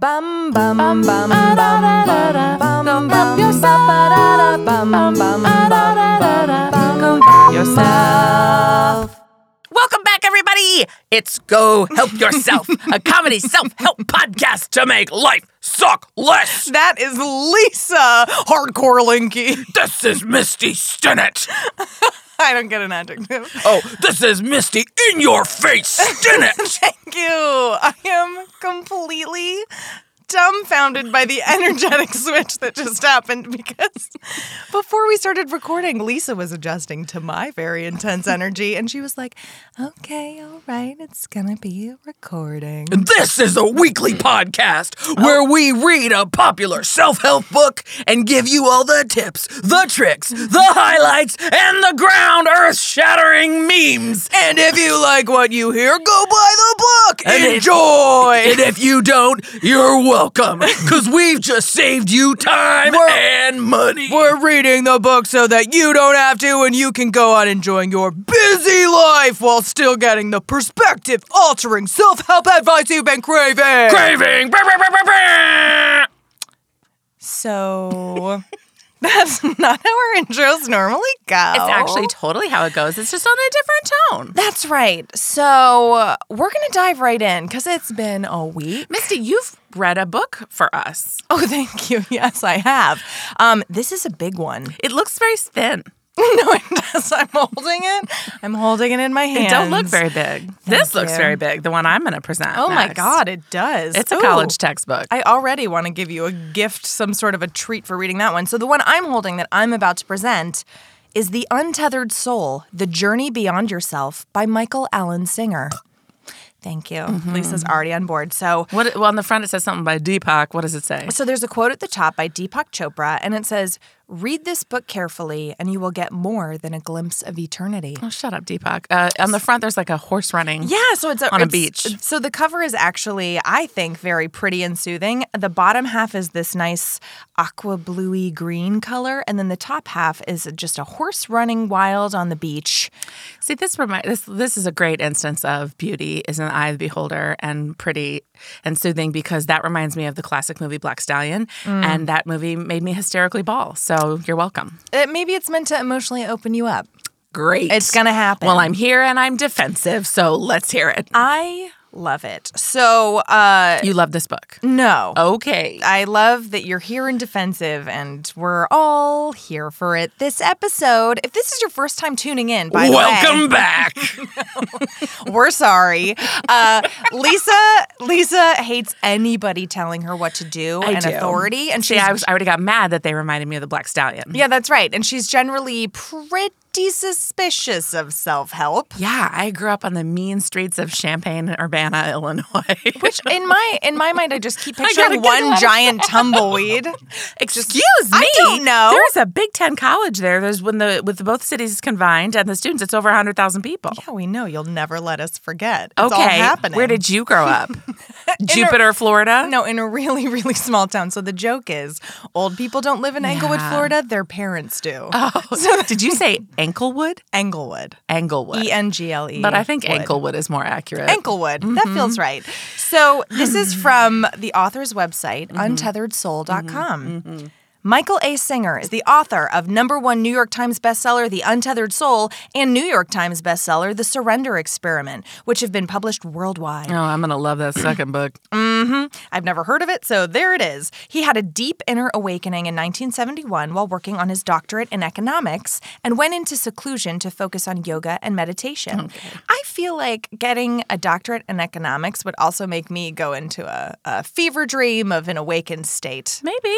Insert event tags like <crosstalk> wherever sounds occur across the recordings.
Bum bum bum bum bum bum bum help yourself. Bum bum bum bum help yourself. Welcome back, everybody. It's Go Help Yourself, a comedy <laughs> self help podcast to make life suck less. That is Lisa Hardcore Linky. This is Misty Stinnett. <laughs> <laughs> I don't get an adjective. Oh, this is Misty in your face Stinnett. <laughs> Thank you. I am completely dumbfounded by the <laughs> energetic switch that just happened because before we started recording, Lisa was adjusting to my very intense energy and she was like, okay, all right, it's gonna be a recording. This is a weekly podcast where we read a popular self help book and give you all the tips, the tricks, the highlights, and the ground earth shattering memes. And if you like what you hear, go buy the book. And if- Enjoy. And if you don't, you're welcome, because we've just saved you time We're- and money. We're reading the book so that you don't have to and you can go on enjoying your busy life while still getting the perspective altering self help advice you've been craving. Craving. So <laughs> that's not how our intros normally go. It's actually totally how it goes. It's just on a different tone. That's right. So we're going to dive right in because it's been a week. Misty, you've read a book for us. Oh, <laughs> thank you. Yes, I have. Um, this is a big one. It looks very thin. <laughs> no, it does. I'm holding it. I'm holding it in my hand. It don't look very big. this looks very big. The one I'm going to present. Oh my. God, it does. It's a Ooh. college textbook. I already want to give you a gift, some sort of a treat for reading that one. So, the one I'm holding that I'm about to present is The Untethered Soul The Journey Beyond Yourself by Michael Alan Singer. Thank you. Mm-hmm. Lisa's already on board. So, what? Well, on the front it says something by Deepak. What does it say? so there's a quote at the top by Deepak Chopra, and it says, Read this book carefully, and you will get more than a glimpse of eternity. Oh, shut up, Deepak. Uh, on the front there's like a horse running. Yeah, so it's a, On a beach. So the cover is actually, I think, very pretty and soothing. The bottom half is this nice aqua bluey green color, and then the top half is just a horse running wild on the beach. See, this remind this this is a great instance of beauty is in the eye of the beholder and pretty and soothing because that reminds me of the classic movie Black Stallion, Mm. and that movie made me hysterically bawl. So you're welcome. Uh, maybe it's meant to emotionally open you up. Great. It's gonna happen. Well, I'm here and I'm defensive, so let's hear it. I love it. So, uh, You love this book. no. Okay. I love that you're here and defensive, and we're all here for it this episode. If this is your first time tuning in, by the way, Welcome <laughs> back. <laughs> We're sorry. Uh, Lisa Lisa hates anybody telling her what to do I and do. authority. And she, I was I already got mad that they reminded me of the Black Stallion. Yeah, that's right. And she's generally pretty suspicious of self-help. Yeah, I grew up on the mean streets of Champaign, Urbana, <laughs> Illinois. Which in my in my mind I just keep <laughs> picturing one gigantic tumbleweed. <laughs> Excuse me. I don't know. There's a Big Ten college there. There's when the with both cities combined and the students, it's over hundred thousand people. Yeah, we know you'll never let us forget. It's okay, all happening. where did you grow up? Jupiter, Florida. No, in a really, really small town. So the joke is, old people don't live in Englewood, Yeah. Florida. Their parents do. Oh, did you say Anklewood? Englewood, Englewood. E N G L E. but I think wood. Anklewood is more accurate. Anklewood. That feels right. So this is from the author's website, Mm-hmm. untetheredsoul.com. Michael A. Singer is the author of number one New York Times bestseller, The Untethered Soul, and New York Times bestseller, The Surrender Experiment, which have been published worldwide. Oh, I'm gonna love that second book. <clears throat> Mm-hmm. I've never heard of it, so there it is. He had a deep inner awakening in 1971 while working on his doctorate in economics and went into seclusion to focus on yoga and meditation. Okay. I feel like getting a doctorate in economics would also make me go into a, a fever dream of an awakened state. Maybe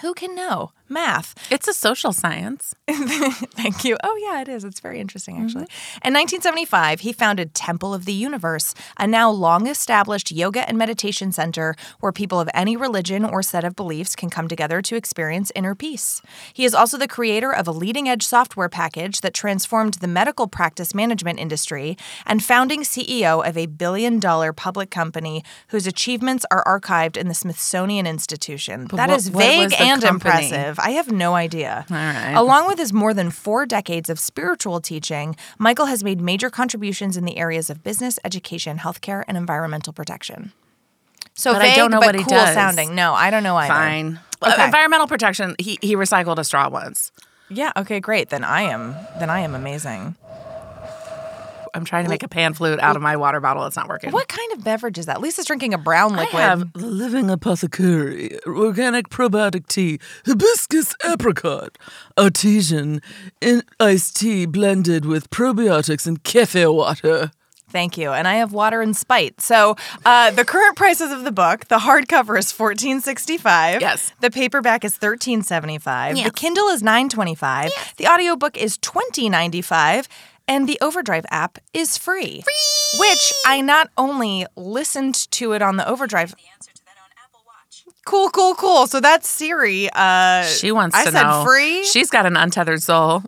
Who can know? Math. it's a social science. <laughs> Thank you. Oh, yeah, it is. It's very interesting, mm-hmm. actually. In 1975, he founded Temple of the Universe, a now long established yoga and meditation center where people of any religion or set of beliefs can come together to experience inner peace. He is also the creator of a leading edge software package that transformed the medical practice management industry and founding CEO of a billion dollar public company whose achievements are archived in the Smithsonian Institution. That what- is vague and company? impressive. I have no idea. All right. Along with his more than four decades of spiritual teaching, Michael has made major contributions in the areas of business, education, healthcare, and environmental protection. So But vague, I don't know what he cool does. sounding. No, I don't know either. Fine. Uh, environmental protection. He he recycled a straw once. Yeah. Okay. Great. Then I am. Then I am amazing. I'm trying to make a pan flute out of my water bottle. It's not working. What kind of beverage is that? Lisa's drinking a brown liquid. I have The Living Apothecary, organic probiotic tea, hibiscus apricot, artesian, in iced tea blended with probiotics and kefir water. Thank you. And I have water and spite. So uh, the current prices of the book: the hardcover is fourteen sixty five. Yes. The paperback is thirteen seventy five. Yes. The Kindle is nine twenty five. The audiobook is twenty ninety five. And the Overdrive app is free. Free. Which I not only listened to it on the Overdrive. Cool, cool, cool. So that's Siri. Uh, She wants I to said know. free. She's got an untethered soul.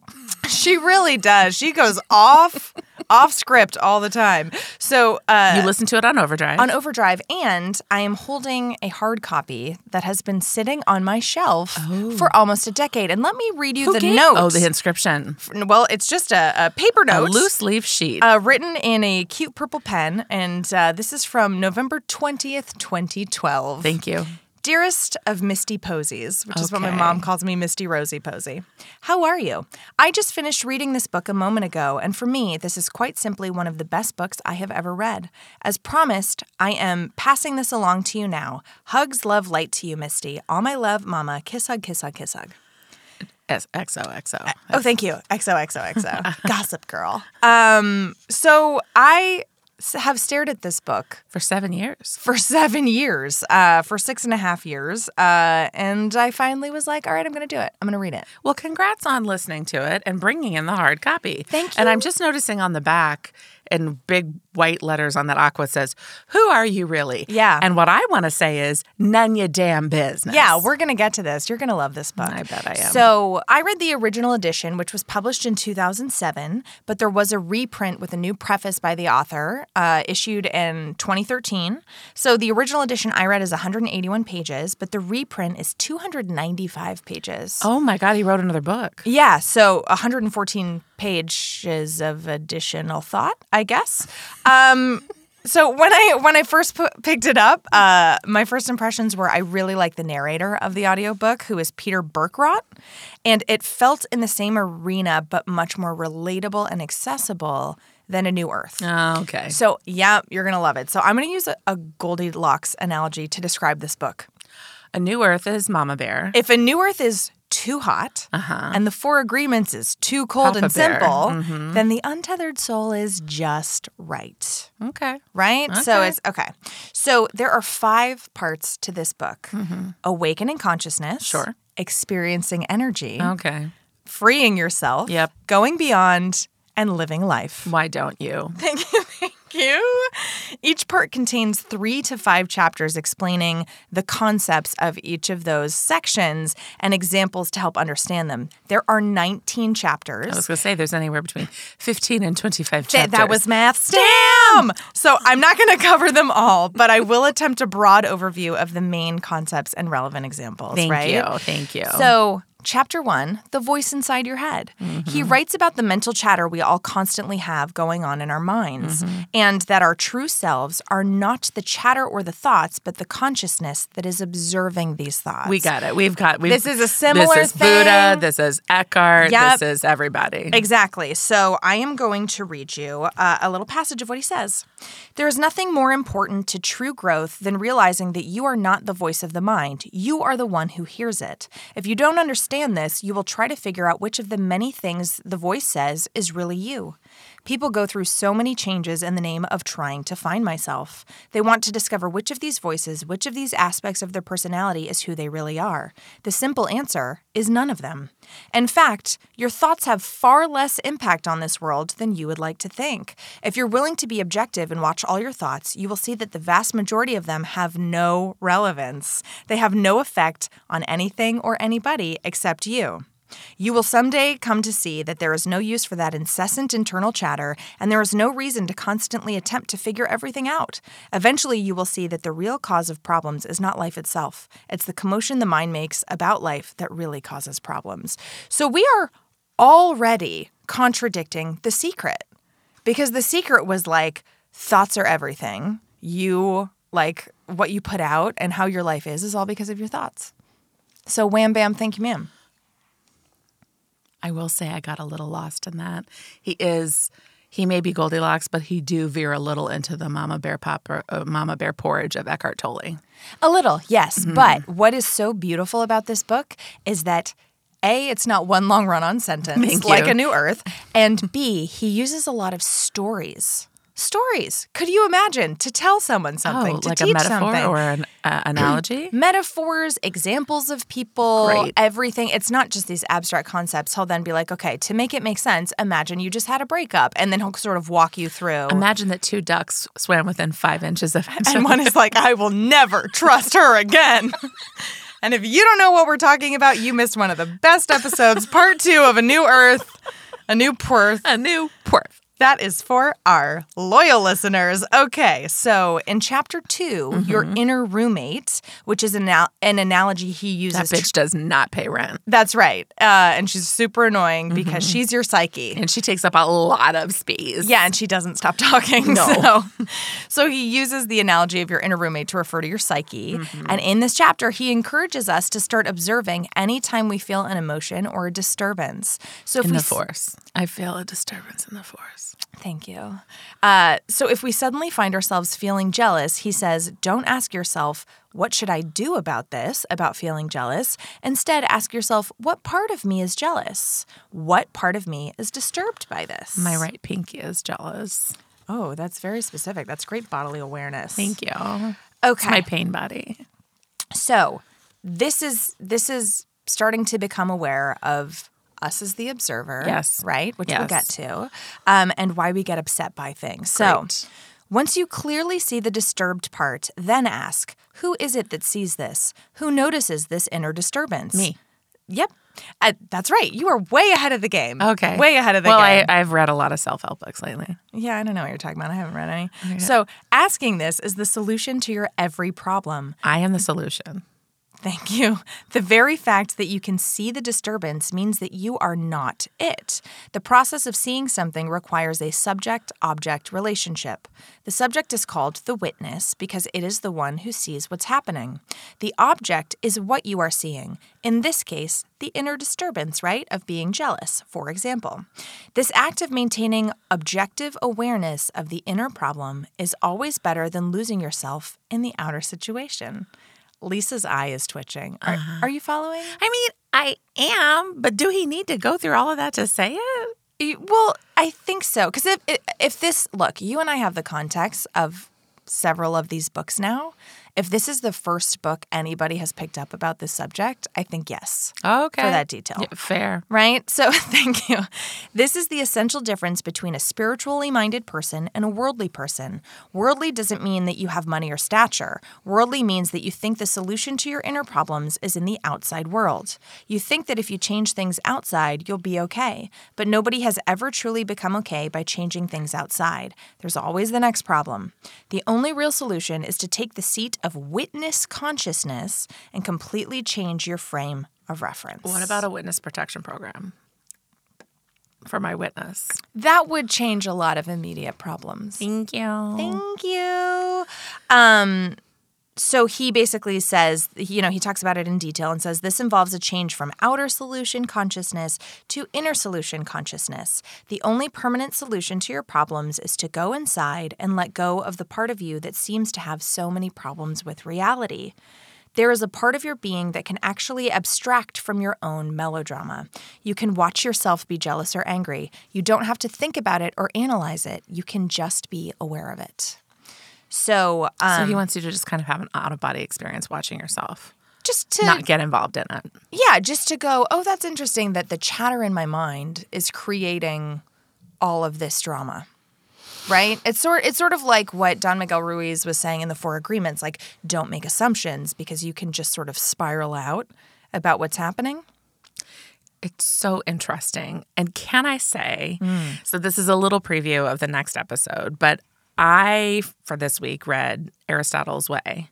She really does. She goes off, off script all the time. So uh, You listen to it on overdrive. on Overdrive, and I am holding a hard copy that has been sitting on my shelf for almost a decade. And let me read you the gave- note. Oh, the inscription. well, it's just a, a paper note, A loose leaf sheet. Uh, written in a cute purple pen, and uh, this is from November 20th, 2012. Thank you. Dearest of Misty Posies, which is what my Okay. mom calls me Misty Rosie Posey. How are you? I just finished reading this book a moment ago, and for me, this is quite simply one of the best books I have ever read. As promised, I am passing this along to you now. Hugs, love, light to you, Misty. All my love, Mama. Kiss, hug, kiss, hug, kiss, hug. S- XOXO. Oh, thank you. XOXOXO. <laughs> Gossip girl. Um, so I have stared at this book For seven years. for <laughs> seven years, uh, for six and a half years. Uh, and I finally was like, all right, I'm going to do it. I'm going to read it. Well, congrats on listening to it and bringing in the hard copy. Thank you. And. I'm just noticing on the back in big white letters on that aqua says, Who are you really? Yeah. And what I want to say is, none your damn business. Yeah, we're going to get to this. You're going to love this book. I bet I am. So I read the original edition, which was published in 2007, but there was a reprint with a new preface by the author uh, issued in 2013. So the original edition I read is 181 pages, but the reprint is 295 pages. Oh my God, he wrote another book. Yeah, so 114 pages of additional thought, I guess. Um, so when I when I first pu- picked it up, uh, my first impressions were I really like the narrator of the audiobook, who is Peter Berkrot, and it felt in the same arena but much more relatable and accessible than A New Earth. Oh, okay. So yeah, you're gonna love it. So I'm gonna use a, a Goldilocks analogy to describe this book. A New Earth is Mama Bear. If A New Earth is too hot uh-huh. and the Four Agreements is too cold Papa and simple, mm-hmm. then the Untethered Soul is just right. okay. Right? So it's okay. So there are five parts to this book mm-hmm. awakening consciousness, Sure. experiencing energy, Okay. freeing yourself, Yep. going beyond, and living life. Why don't you? <laughs> Thank you. Thank you. Each part contains three to five chapters explaining the concepts of each of those sections and examples to help understand them. There are 19 chapters. I was going to say there's anywhere between <laughs> 15 and 25 chapters. that was math. Damn! So I'm not going to cover them all, but I will attempt a broad overview of the main concepts and relevant examples. Thank right? you. Thank you. So, chapter one, the voice inside your head. He writes about the mental chatter we all constantly have going on in our minds, and that our true selves are not the chatter or the thoughts, but the consciousness that is observing these thoughts. we got it. We've got. We've, This is a similar This is Buddha. This is Eckhart. Yep. This is everybody. Exactly. So I am going to read you uh, a little passage of what he says. There is nothing more important to true growth than realizing that you are not the voice of the mind. You are the one who hears it. If you don't understand this, you will try to figure out which of the many things the voice says is really you. People go through so many changes in the name of trying to find myself. They want to discover which of these voices, which of these aspects of their personality is who they really are. The simple answer is none of them. In fact, your thoughts have far less impact on this world than you would like to think. If you're willing to be objective and watch all your thoughts, you will see that the vast majority of them have no relevance. They have no effect on anything or anybody except you. You will someday come to see that there is no use for that incessant internal chatter, and there is no reason to constantly attempt to figure everything out. Eventually, you will see that the real cause of problems is not life itself, it's the commotion the mind makes about life that really causes problems. So, we are already contradicting the secret because the secret was like, thoughts are everything. You like what you put out and how your life is is all because of your thoughts. So wham bam, thank you, ma'am. I will say I got a little lost in that. He is he may be Goldilocks, but he do veer a little into the Mama Bear pop or uh, Mama Bear porridge of Eckhart Tolle. A little, yes. Mm-hmm. But what is so beautiful about this book is that A, it's not one long run on sentence like. A New Earth. And B, he uses a lot of stories. Stories. Could you imagine to tell someone something, oh, to like teach a metaphor something? or an uh, analogy? <clears throat> metaphors, examples of people, Great. everything. It's not just these abstract concepts. He'll then be like, okay, to make it make sense, imagine you just had a breakup. And then he'll sort of walk you through. Imagine that two ducks swam within five inches of each and one is like, I will never <laughs> trust her again. <laughs> and if you don't know what we're talking about, you missed one of the best episodes, part two of A New Earth, A New Perth. a new pork. That is for our loyal listeners. Okay, so in chapter 2 your mm-hmm. inner roommate, which is an, al- an analogy he uses. That bitch does not pay rent. That's right. Uh, and she's super annoying mm-hmm. because she's your psyche. And she takes up a lot of space. Yeah, and she doesn't stop talking. No. So, <laughs> so he uses the analogy of your inner roommate to refer to your psyche. Mm-hmm. And in this chapter, he encourages us to start observing anytime we feel an emotion or a disturbance. So if In we the force. I feel a disturbance in the force. Thank you. Uh, so if we suddenly find ourselves feeling jealous, he says, don't ask yourself, what should I do about this, about feeling jealous? Instead, ask yourself, what part of me is jealous? What part of me is disturbed by this? My right pinky is jealous. Oh, that's very specific. That's great bodily awareness. Thank you. Okay. It's my pain body. So this is this is starting to become aware of us as the observer. Yes. Right? Which we'll get to. Um, and why we get upset by things. So Great. once you clearly see the disturbed part, then ask, who is it that sees this? Who notices this inner disturbance? Me. Yep. Uh, that's right. You are way ahead of the game. Okay. Way ahead of the well, game. I, I've read a lot of self help books lately. yeah, I don't know what you're talking about. I haven't read any. So asking this is the solution to your every problem. I am the solution. Thank you. The very fact that you can see the disturbance means that you are not it. The process of seeing something requires a subject object relationship. The subject is called the witness because it is the one who sees what's happening. The object is what you are seeing. In this case, the inner disturbance, right, of being jealous, for example. This act of maintaining objective awareness of the inner problem is always better than losing yourself in the outer situation. Lisa's eye is twitching. Are, uh-huh. are you following? I mean, I am, but do he need to go through all of that to say it? Well, I think so. Because if if this look, you and I have the context of several of these books now. If this is the first book anybody has picked up about this subject, I think yes. Okay. For that detail. Yeah, fair. Right? So, <laughs> thank you. This is the essential difference between a spiritually minded person and a worldly person. Worldly doesn't mean that you have money or stature. Worldly means that you think the solution to your inner problems is in the outside world. You think that if you change things outside, you'll be okay. But nobody has ever truly become okay by changing things outside. There's always the next problem. The only real solution is to take the seat of witness consciousness and completely change your frame of reference. What about a witness protection program for my witness? That would change a lot of immediate problems. Thank you. Thank you. Um, so he basically says, you know, he talks about it in detail and says this involves a change from outer solution consciousness to inner solution consciousness. The only permanent solution to your problems is to go inside and let go of the part of you that seems to have so many problems with reality. There is a part of your being that can actually abstract from your own melodrama. You can watch yourself be jealous or angry. You don't have to think about it or analyze it. You can just be aware of it. So, um, So he wants you to just kind of have an out of body experience watching yourself, just to not get involved in it. yeah, just to go, oh, that's interesting that the chatter in my mind is creating all of this drama. Right? It's sort it's sort of like what Don Miguel Ruiz was saying in the Four Agreements, like don't make assumptions because you can just sort of spiral out about what's happening. It's so interesting. And can I say, so this is a little preview of the next episode, but I, for this week, read Aristotle's Way.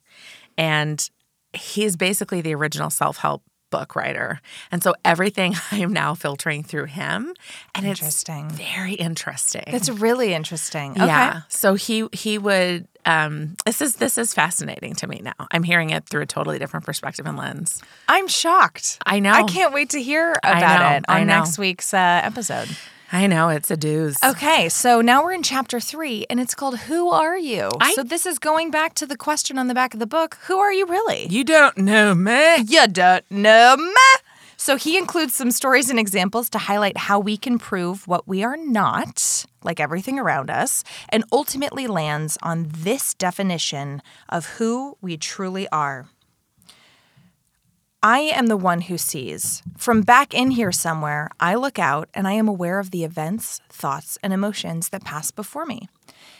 And he's basically the original self help book writer. And so everything <laughs> I am now filtering through him. And Interesting. it's very interesting. That's really interesting. Okay. Yeah. So he he would um this is this is fascinating to me now. I'm hearing it through a totally different perspective and lens. I'm shocked. I know. I can't wait to hear I about know, it I on next week's uh, episode. I know it's a dooze. Okay, so now we're in chapter three, and it's called Who Are You? I- so this is going back to the question on the back of the book Who are you really? You don't know me. You don't know me. So he includes some stories and examples to highlight how we can prove what we are not, like everything around us, and ultimately lands on this definition of who we truly are. I am the one who sees. From back in here somewhere, I look out and I am aware of the events, thoughts, and emotions that pass before me.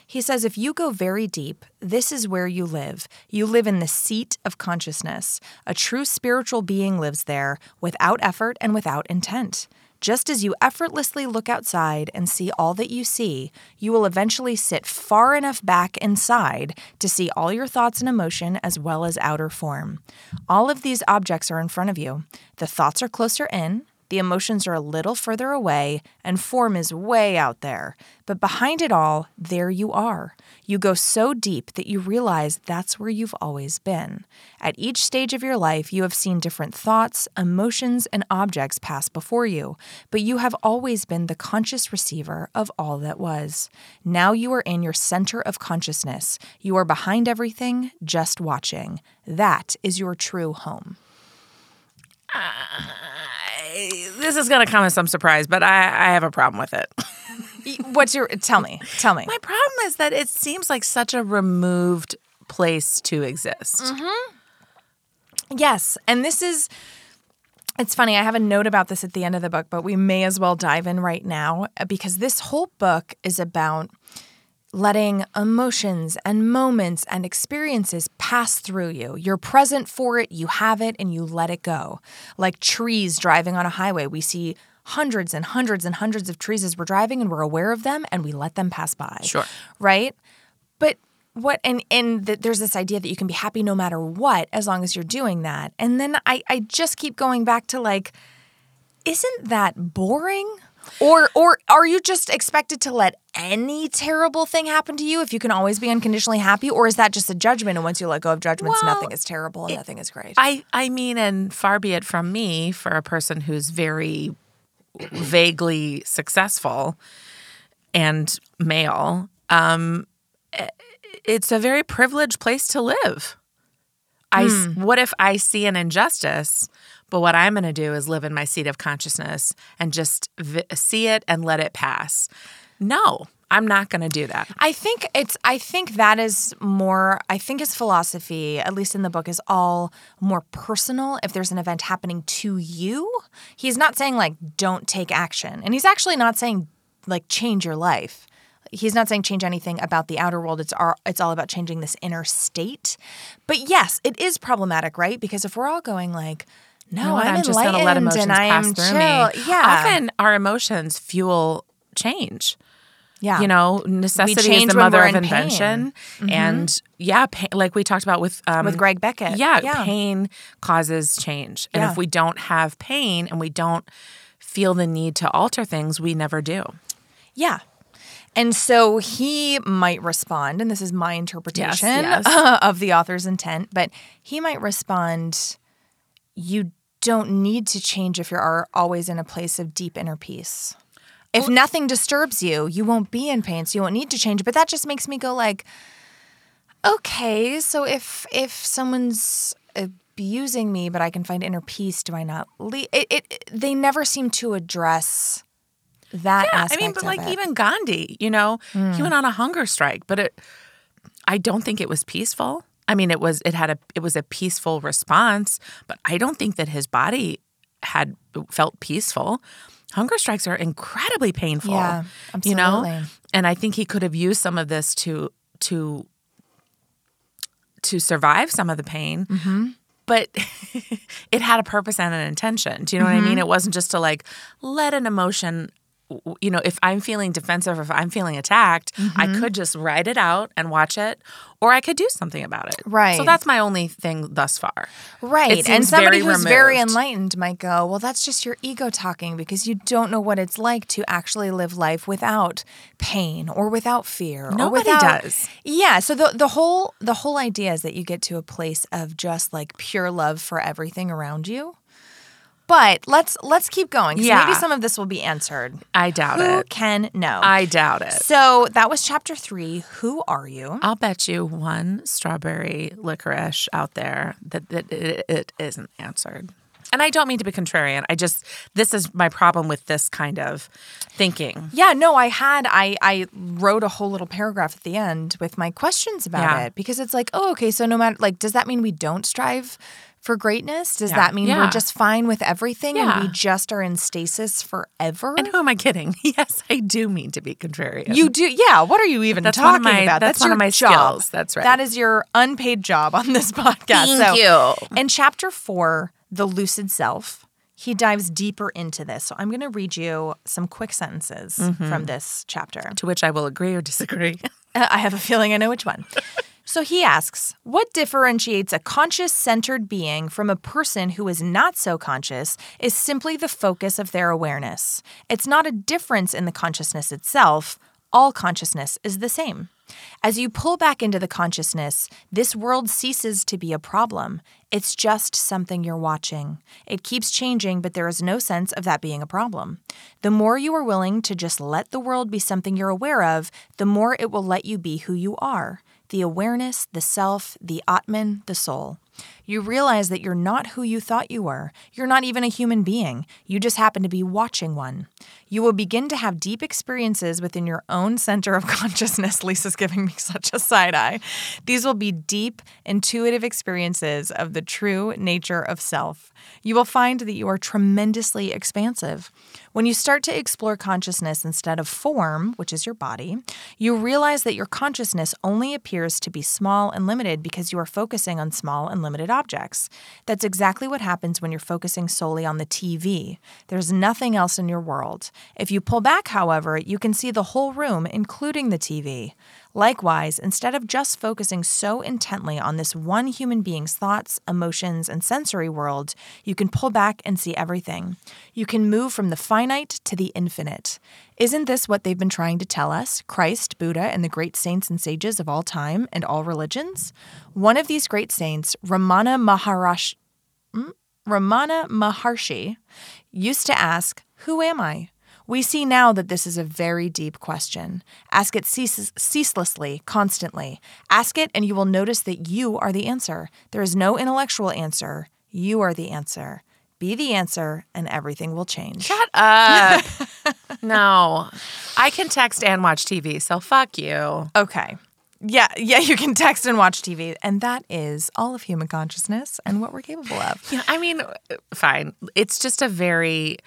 He says, if you go very deep, this is where you live. You live in the seat of consciousness. A true spiritual being lives there without effort and without intent. Just as you effortlessly look outside and see all that you see, you will eventually sit far enough back inside to see all your thoughts and emotion as well as outer form. All of these objects are in front of you. The thoughts are closer in, the emotions are a little further away, and form is way out there. But behind it all, there you are. You go so deep that you realize that's where you've always been. At each stage of your life, you have seen different thoughts, emotions, and objects pass before you, but you have always been the conscious receiver of all that was. Now you are in your center of consciousness. You are behind everything, just watching. That is your true home. Ah. This is going to come as some surprise, but I, I have a problem with it. What's your tell me? Tell me. My problem is that it seems like such a removed place to exist. Mm-hmm. Yes. And this is, it's funny. I have a note about this at the end of the book, but we may as well dive in right now because this whole book is about letting emotions and moments and experiences pass through you. You're present for it, you have it, and you let it go. Like trees driving on a highway, we see hundreds and hundreds and hundreds of trees as we're driving and we're aware of them and we let them pass by. Sure. Right? But what and and th- there's this idea that you can be happy no matter what as long as you're doing that. And then I I just keep going back to like isn't that boring? Or or are you just expected to let any terrible thing happen to you if you can always be unconditionally happy or is that just a judgment and once you let go of judgments Well, nothing is terrible and nothing is great? I, I mean, and far be it from me for a person who's very vaguely successful and male. Um, it's a very privileged place to live. I, s- what if I see an injustice, but what I'm going to do is live in my seat of consciousness and just see it and let it pass? No, I'm not going to do that. I think it's I think that is more I think his philosophy, at least in the book, is all more personal. If there's an event happening to you, he's not saying like don't take action. And he's actually not saying like change your life. He's not saying change anything about the outer world. It's all, it's all about changing this inner state. But yes, it is problematic, right? Because if we're all going like, no? I'm, I'm just going to let emotions pass through chill. me. Yeah, Often our emotions fuel change. yeah. You know, necessity is the mother of in pain. Mm-hmm. invention. And yeah, pain, like we talked about with um, with Greg Beckett. Yeah, yeah. pain causes change. And Yeah. if we don't have pain and we don't feel the need to alter things, we never do. Yeah. And so he might respond, and this is my interpretation yes. <laughs> of the author's intent, but he might respond, You don't need to change if you're always in a place of deep inner peace. If nothing disturbs you, you won't be in pain, so you won't need to change. But that just makes me go like, okay, so if if someone's abusing me, but I can find inner peace, do I not leave? It, it they never seem to address that Yeah, I mean, but like it. Mm. even Gandhi, you know, he went on a hunger strike, but it I don't think it was peaceful. I mean, it was it had a it was a peaceful response, but I don't think that his body had felt peaceful. Hunger strikes are incredibly painful. Yeah, You know? And I think he could have used some of this to to to survive some of the pain. Mm-hmm. But <laughs> it had a purpose and an intention. Do you know what I Mm-hmm. mean? It wasn't just to like let an emotion you know, if I'm feeling defensive or if I'm feeling attacked, I Mm-hmm. could just write it out and watch it, or I could do something about it. Right. So that's my only thing thus far. Right. And somebody very who's very enlightened might go, well, that's just your ego talking because you don't know what it's like to actually live life without pain or without fear. or Nobody without, does. Yeah. So the, the whole the whole idea is that you get to a place of just like pure love for everything around you. But let's let's keep going. Yeah. Maybe some of this will be answered. I doubt Who it. can know? I doubt it. so that was chapter three. Who are you? I'll bet you one strawberry licorice out there that, that it, it isn't answered. And I don't mean to be contrarian. I just, this is my problem with this kind of thinking. Yeah, no, I had I I wrote a whole little paragraph at the end with my questions about Yeah. it because it's like, oh, okay, so no matter like, does that mean we don't strive for greatness? Does Yeah. that mean Yeah. we're just fine with everything and we just are in stasis forever? And who am I kidding? <laughs> Yes, I do mean to be contrarian. you do, yeah. What are you even That's talking my- about? that's one of my job. skills. That's right. That is your unpaid job on this <laughs> podcast. Thank so, you. In chapter four, the lucid self, he dives deeper into this. So I'm going to read you some quick sentences Mm-hmm. from this chapter. to which I will agree or disagree. <laughs> Uh, I have a feeling I know which one. So he asks, What differentiates a conscious centered being from a person who is not so conscious is simply the focus of their awareness. It's not a difference in the consciousness itself, all consciousness is the same. As you pull back into the consciousness, this world ceases to be a problem. It's just something you're watching. It keeps changing, but there is no sense of that being a problem. The more you are willing to just let the world be something you're aware of, the more it will let you be who you are the awareness, the self, the Atman, the soul. You realize that you're not who you thought you were. You're not even a human being. You just happen to be watching one. You will begin to have deep experiences within your own center of <laughs> consciousness. Lisa's giving me such a side eye. These will be deep, intuitive experiences of the true nature of self. You will find that you are tremendously expansive. When you start to explore consciousness instead of form, which is your body, you realize that your consciousness only appears to be small and limited because you are focusing on small and limited objects. That's exactly what happens when you're focusing solely on the TV. There's nothing else in your world. If you pull back, however, you can see the whole room, including the TV. Likewise, instead of just focusing so intently on this one human being's thoughts, emotions, and sensory world, you can pull back and see everything. You can move from the finite to the infinite. Isn't this what they've been trying to tell us, Christ, Buddha, and the great saints and sages of all time and all religions? One of these great saints, Ramana Maharash, hmm? Ramana Maharshi, used to ask, Who am I? We see now that this is a very deep question. Ask it cease- ceaselessly, constantly. Ask it, and you will notice that you are the answer. There is no intellectual answer. You are the answer. Be the answer, and everything will change. Shut up. <laughs> no. I can text and watch TV, so fuck you. Okay. Yeah, yeah, you can text and watch TV. And that is all of human consciousness and what we're capable of. Yeah, I mean, fine. It's just a very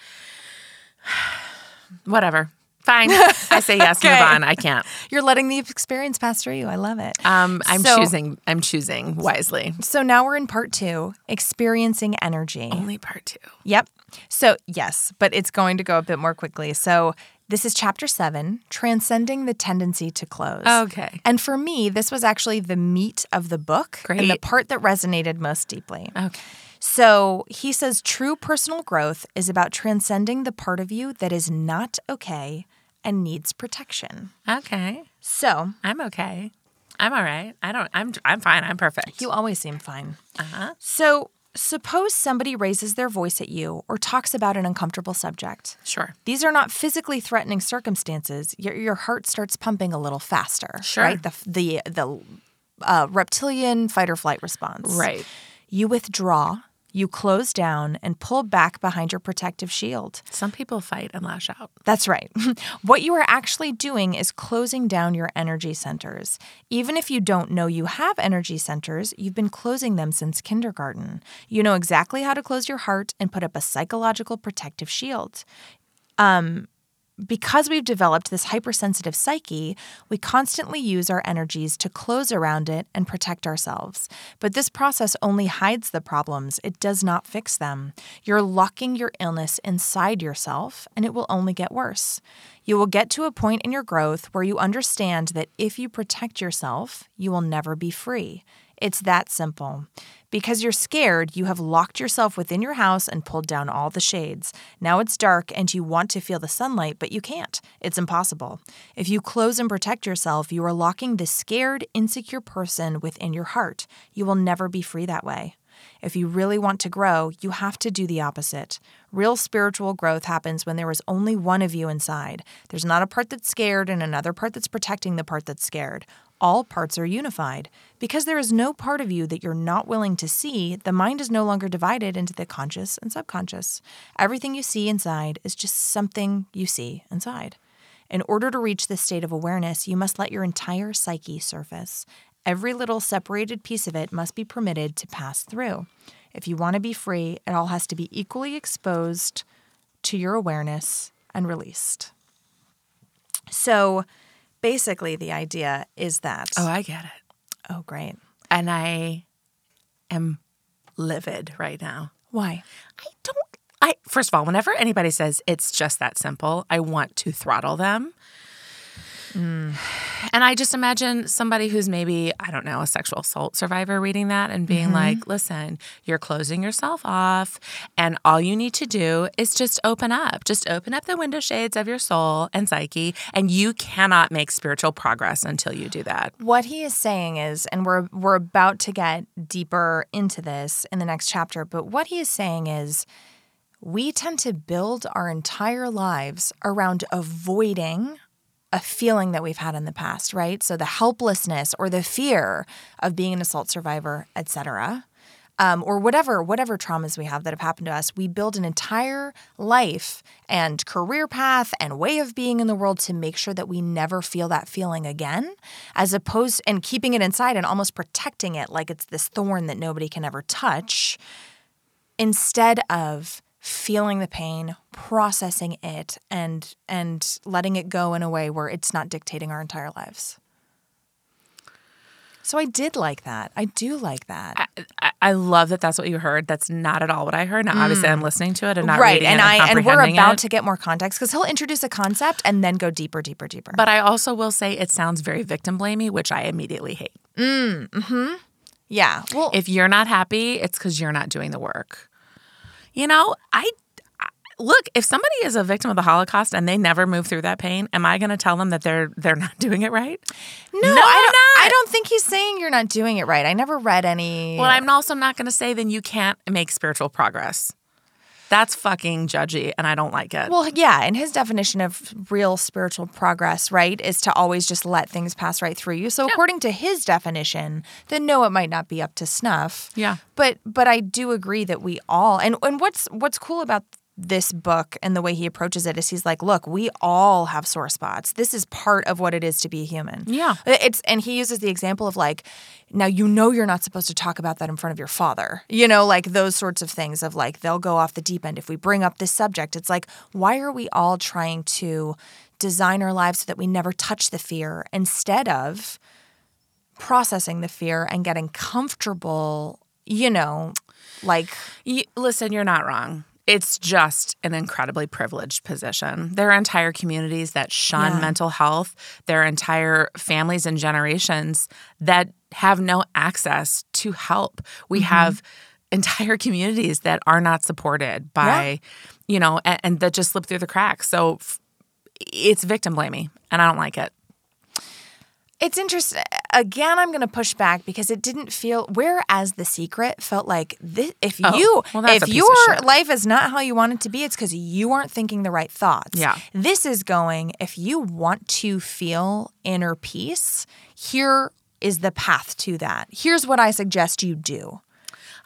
whatever. Fine. I say yes, <laughs> Okay. move on. I can't. You're letting the experience pass through you. I love it. Um, I'm So- choosing I'm choosing wisely. So now we're in part two experiencing energy. Only part two. Yep. So, yes, but it's going to go a bit more quickly. So, this is chapter seven transcending the tendency to close. Okay. And for me, this was actually the meat of the book and the part that resonated most deeply. Okay. So he says true personal growth is about transcending the part of you that is not okay and needs protection. Okay. So I'm okay. I'm all right. I don't I'm I'm fine. I'm perfect. you always seem fine. uh-huh. So suppose somebody raises their voice at you or talks about an uncomfortable subject. Sure. These are not physically threatening circumstances. Your, your heart starts pumping a little faster. Sure. Right? The, the, the uh, reptilian fight or flight response. Right. You withdraw, you close down, and pull back behind your protective shield. Some people fight and lash out. That's right. <laughs> what you are actually doing is closing down your energy centers. Even if you don't know you have energy centers, you've been closing them since kindergarten. You know exactly how to close your heart and put up a psychological protective shield. Um, because we've developed this hypersensitive psyche, we constantly use our energies to close around it and protect ourselves. But this process only hides the problems, it does not fix them. You're locking your illness inside yourself, and it will only get worse. You will get to a point in your growth where you understand that if you protect yourself, you will never be free. It's that simple. Because you're scared, you have locked yourself within your house and pulled down all the shades. Now it's dark and you want to feel the sunlight, but you can't. It's impossible. If you close and protect yourself, you are locking the scared, insecure person within your heart. You will never be free that way. If you really want to grow, you have to do the opposite. Real spiritual growth happens when there is only one of you inside. There's not a part that's scared and another part that's protecting the part that's scared. All parts are unified. Because there is no part of you that you're not willing to see, the mind is no longer divided into the conscious and subconscious. Everything you see inside is just something you see inside. In order to reach this state of awareness, you must let your entire psyche surface. Every little separated piece of it must be permitted to pass through. If you want to be free, it all has to be equally exposed to your awareness and released. So basically, the idea is that. Oh, I get it. Oh, great. And I am livid right now. Why? I don't. I first of all, whenever anybody says it's just that simple, I want to throttle them. And I just imagine somebody who's maybe, I don't know, a sexual assault survivor reading that and being mm-hmm. like, listen, you're closing yourself off. And all you need to do is just open up. Just open up the window shades of your soul and psyche. And you cannot make spiritual progress until you do that. What he is saying is, and we're we're about to get deeper into this in the next chapter, but what he is saying is we tend to build our entire lives around avoiding a feeling that we've had in the past, right? So the helplessness or the fear of being an assault survivor, etc. Um, or whatever whatever traumas we have that have happened to us, we build an entire life and career path and way of being in the world to make sure that we never feel that feeling again, as opposed and keeping it inside and almost protecting it like it's this thorn that nobody can ever touch, instead of feeling the pain, processing it, and and letting it go in a way where it's not dictating our entire lives. So I did like that. I do like that. I, I love that that's what you heard. That's not at all what I heard. Now, obviously, I'm listening to it and not right, reading and it I and and we're about it. to get more context because he'll introduce a concept and then go deeper, deeper, deeper. But I also will say it sounds very victim blamey, which I immediately hate. Mm. Hmm. Yeah, well, If you're not happy, it's because you're not doing the work. You know, I, look. If somebody is a victim of the Holocaust and they never move through that pain, am I going to tell them that they're they're not <laughs> doing it right? no, no, I I'm don't. I don't think he's saying you're not doing it right. I never read any. Well, I'm also not going to say then you can't make spiritual progress. That's fucking judgy, and I don't like it. Well, yeah, and his definition of real spiritual progress, right, is to always just let things pass right through you. So according to his definition, then no, it might not be up to snuff. Yeah. But but I do agree that we all and and what's what's cool about this book and the way he approaches it is he's like, look, we all have sore spots. This is part of what it is to be human. Yeah. Uh, it's and he uses the example of like, now you know you're not supposed to talk about that in front of your father. You know, like those sorts of things of like they'll go off the deep end if we bring up this subject. It's like, why are we all trying to design our lives so that we never touch the fear instead of processing the fear and getting comfortable, you know, like Y- listen, you're not wrong. It's just an incredibly privileged position. There are entire communities that shun Yeah. mental health. There are entire families and generations that have no access to help. We mm-hmm. have entire <laughs> communities that are not supported by, you know, and, and that just slip through the cracks. So f- it's victim blaming, and I don't like it. It's interesting. Again, I'm going to push back because it didn't feel. Whereas the secret felt like this, if Oh, you, well, if your life is not how you want it to be, it's because you aren't thinking the right thoughts. Yeah. This is going. If you want to feel inner peace, here is the path to that. Here's what I suggest you do.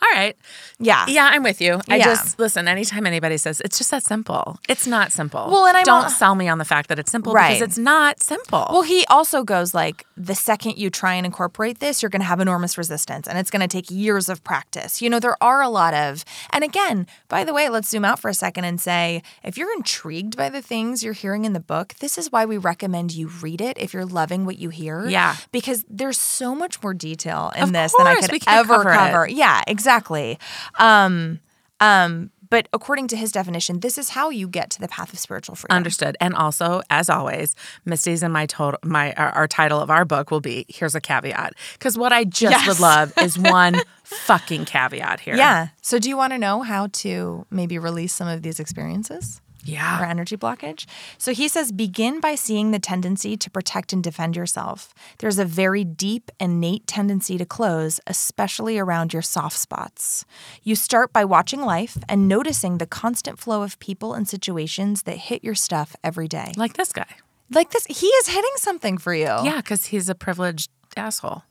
All right. Yeah. Yeah, I'm with you. I Yeah. just listen. Anytime anybody says it's just that simple, it's not simple. Well, and I'm don't sell me on the fact that it's simple Right. because it's not simple. Well, he also goes like the second you try and incorporate this, you're going to have enormous resistance and it's going to take years of practice. You know, there are a lot of, and again, by the way, let's zoom out for a second and say if you're intrigued by the things you're hearing in the book, this is why we recommend you read it if you're loving what you hear. Yeah. Because there's so much more detail in Of this than I could ever cover cover. Yeah, exactly. Um, um, but according to his definition, this is how you get to the path of spiritual freedom. Understood. And also, as always, Misty's and my total my our, our title of our book will be here's a caveat because what I just Yes. would love <laughs> is one fucking caveat here. Yeah. So, do you want to know how to maybe release some of these experiences? Or Yeah. energy blockage. So he says begin by seeing the tendency to protect and defend yourself. There's a very deep, innate tendency to close, especially around your soft spots. You start by watching life and noticing the constant flow of people and situations that hit your stuff every day. Like this guy. Like this, he is hitting something for you. Yeah, because he's a privileged asshole.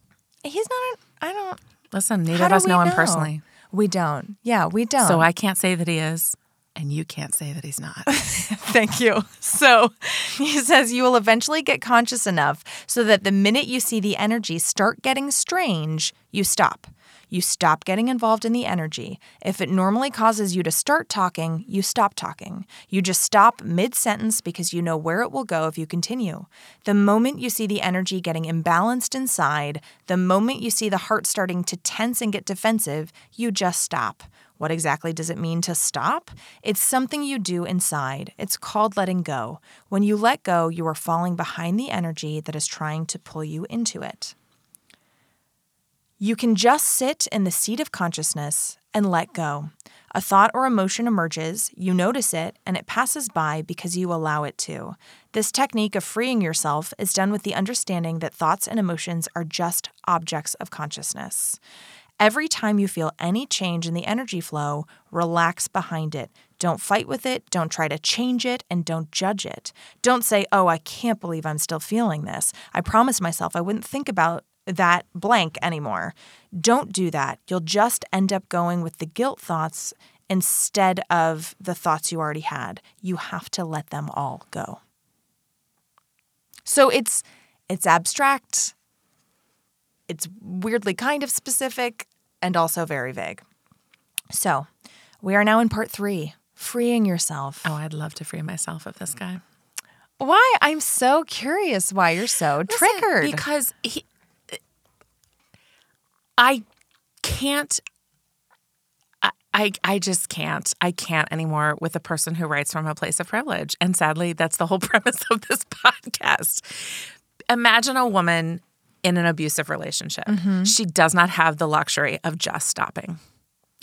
He's not, a, I don't, Listen, neither of us we know him personally. We don't. Yeah, we don't. So I can't say that he is, and you can't say that he's not. <laughs> Thank you. So he says you will eventually get conscious enough so that the minute you see the energy start getting strange, you stop. You stop getting involved in the energy. If it normally causes you to start talking, you stop talking. You just stop mid sentence because you know where it will go if you continue. The moment you see the energy getting imbalanced inside, the moment you see the heart starting to tense and get defensive, you just stop. What exactly does it mean to stop? It's something you do inside. It's called letting go. When you let go, you are falling behind the energy that is trying to pull you into it. You can just sit in the seat of consciousness and let go. A thought or emotion emerges, you notice it, and it passes by because you allow it to. This technique of freeing yourself is done with the understanding that thoughts and emotions are just objects of consciousness. Every time you feel any change in the energy flow, relax behind it. Don't fight with it, don't try to change it, and don't judge it. Don't say, Oh, I can't believe I'm still feeling this. I promised myself I wouldn't think about that blank anymore. Don't do that. You'll just end up going with the guilt thoughts instead of the thoughts you already had. You have to let them all go. So it's it's abstract. It's weirdly kind of specific and also very vague. So, we are now in part 3, freeing yourself. oh, I'd love to free myself of this guy. Why? I'm so curious why you're so triggered. because he I can't I, I I just can't. I can't anymore with a person who writes from a place of privilege. And sadly, that's the whole <laughs> premise of this <laughs> podcast. Imagine a woman in an abusive relationship. Mm-hmm. She does not have the luxury of just stopping.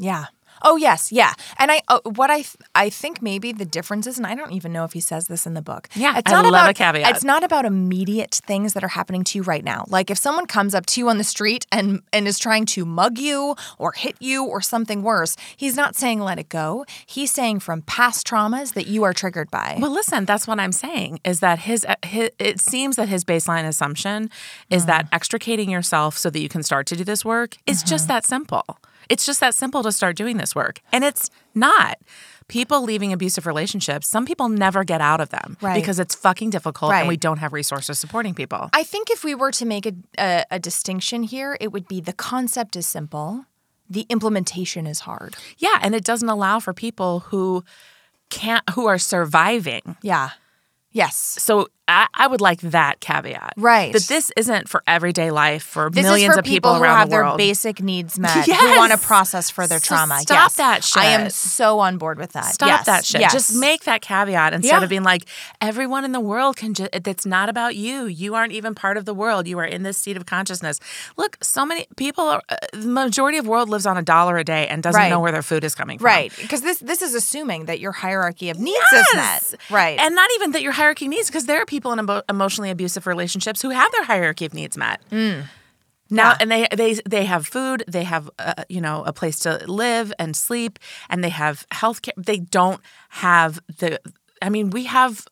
Yeah. Oh yes, yeah. And I uh, what I th- I think maybe the difference is and I don't even know if he says this in the book. Yeah, it's I not love about a caveat. It's not about immediate things that are happening to you right now. Like if someone comes up to you on the street and and is trying to mug you or hit you or something worse, he's not saying let it go. He's saying from past traumas that you are triggered by. Well, listen, that's what I'm saying is that his, uh, his it seems that his baseline assumption is that extricating yourself so that you can start to do this work is just that simple. It's just that simple to start doing this work. And it's not. People leaving abusive relationships, some people never get out of them Right. because it's fucking difficult Right. and we don't have resources supporting people. I think if we were to make a, a, a distinction here, it would be the concept is simple, the implementation is hard. yeah, and it doesn't allow for people who can't who are surviving. Yeah. Yes. So I, I would like that caveat. Right. That this isn't for everyday life for This millions is for of people, who around have the world. their basic needs met, yes. who want to process further So trauma. stop yes. that shit. I am so on board with that. Stop Yes. that shit. Yes. Just make that caveat instead Yeah. of being like, everyone in the world can just, it's not about you. You aren't even part of the world. You are in this seat of consciousness. Look, so many people, are, uh, the majority of world lives on a dollar a day and doesn't Right. know where their food is coming from. right because this this is assuming that your hierarchy of needs is met. Right. And not even that your hierarchy needs, because there are people in emo- emotionally abusive relationships who have their hierarchy of needs met. Now, Yeah. and they they they have food, they have uh, you know a place to live and sleep, and they have health care. They don't have the. I mean, we have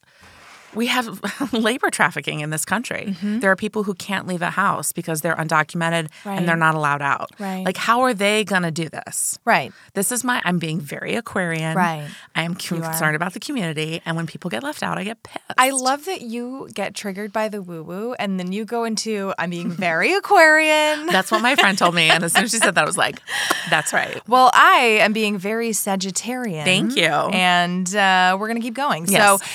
we have <laughs> labor trafficking in this country. Mm-hmm. There are people who can't leave a house because they're undocumented Right. and they're not allowed out. Right. Like, how are they going to do this? Right. This is my, I'm being very Aquarian. Right. I am concerned about the community. And when people get left out, I get pissed. I love that you get triggered by the woo woo and then you go into I'm being very Aquarian. <laughs> That's what my friend told me. And as soon as she said that, I was like, that's right. Well, I am being very Sagittarian. Thank you. And uh, we're going to keep going. Yes. So,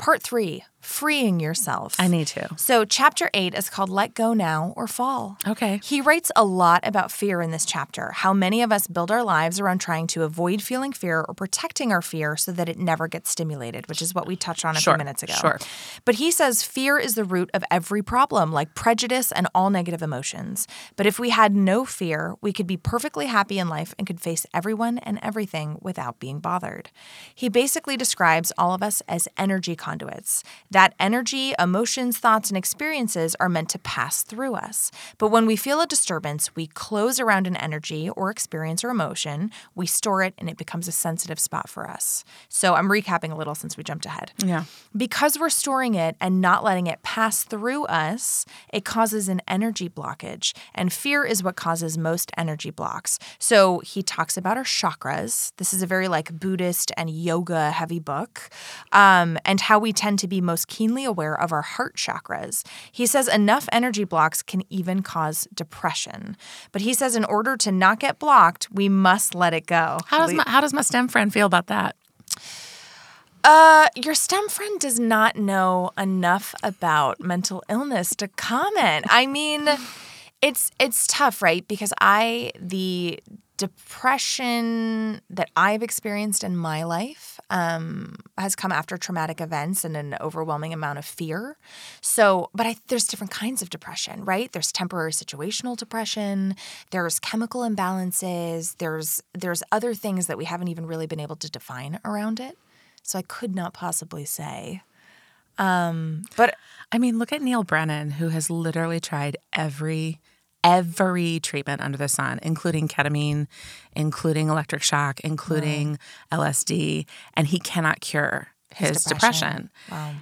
part three freeing yourself. I need to. So, chapter eight is called Let Go Now or Fall. Okay. He writes a lot about fear in this chapter, how many of us build our lives around trying to avoid feeling fear or protecting our fear so that it never gets stimulated, which is what we touched on a Sure, few minutes ago. sure. But he says fear is the root of every problem, like prejudice and all negative emotions. But if we had no fear, we could be perfectly happy in life and could face everyone and everything without being bothered. He basically describes all of us as energy conduits. That energy, emotions, thoughts, and experiences are meant to pass through us. But when we feel a disturbance, we close around an energy or experience or emotion, we store it, and it becomes a sensitive spot for us. So I'm recapping a little since we jumped ahead. Yeah. Because we're storing it and not letting it pass through us, it causes an energy blockage. And fear is what causes most energy blocks. So he talks about our chakras. This is a very like Buddhist and yoga heavy book, um, and how we tend to be most keenly aware of our heart chakras. He says enough energy blocks can even cause depression. But he says in order to not get blocked, we must let it go. How does my, how does my STEM friend feel about that? Uh, your STEM friend does not know enough about mental illness to comment. I mean, it's it's tough, right? Because I the depression that I've experienced in my life um, has come after traumatic events and an overwhelming amount of fear. So, but I, there's different kinds of depression, right? There's temporary situational depression. There's chemical imbalances. There's there's other things that we haven't even really been able to define around it. So I could not possibly say. Um, but I mean, look at Neal Brennan, who has literally tried every every treatment under the sun, including ketamine, including electric shock, including LSD, and he cannot cure his, depression. Wow.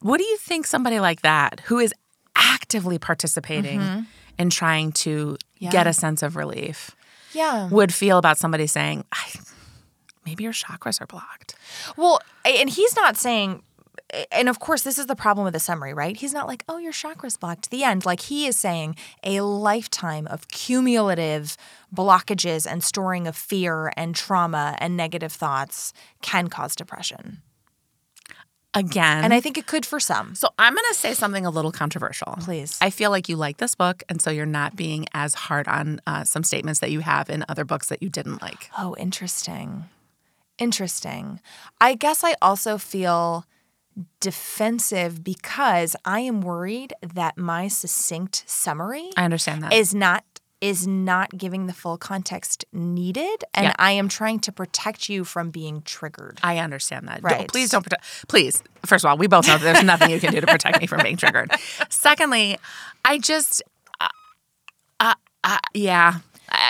What do you think somebody like that, who is actively participating mm-hmm. in trying to Yeah. get a sense of relief, Yeah. would feel about somebody saying, I, maybe your chakras are blocked? Well, and he's not saying, and of course, this is the problem with the summary, right? He's not like, oh, your chakra's blocked to the end. Like he is saying a lifetime of cumulative blockages and storing of fear and trauma and negative thoughts can cause depression. Again, And I think it could for some. So I'm going to say something a little controversial. Please. I feel like you like this book, and so you're not being as hard on uh, some statements that you have in other books that you didn't like. Oh, interesting. Interesting. I guess I also feel defensive because I am worried that my succinct summary I understand that. is not is not giving the full context needed and Yeah. I am trying to protect you from being triggered. I understand that. Right. Don't- please don't protect. Please, first of all, we both know that there's nothing you can do to protect me from being triggered. Secondly, I just, uh, uh, uh, yeah.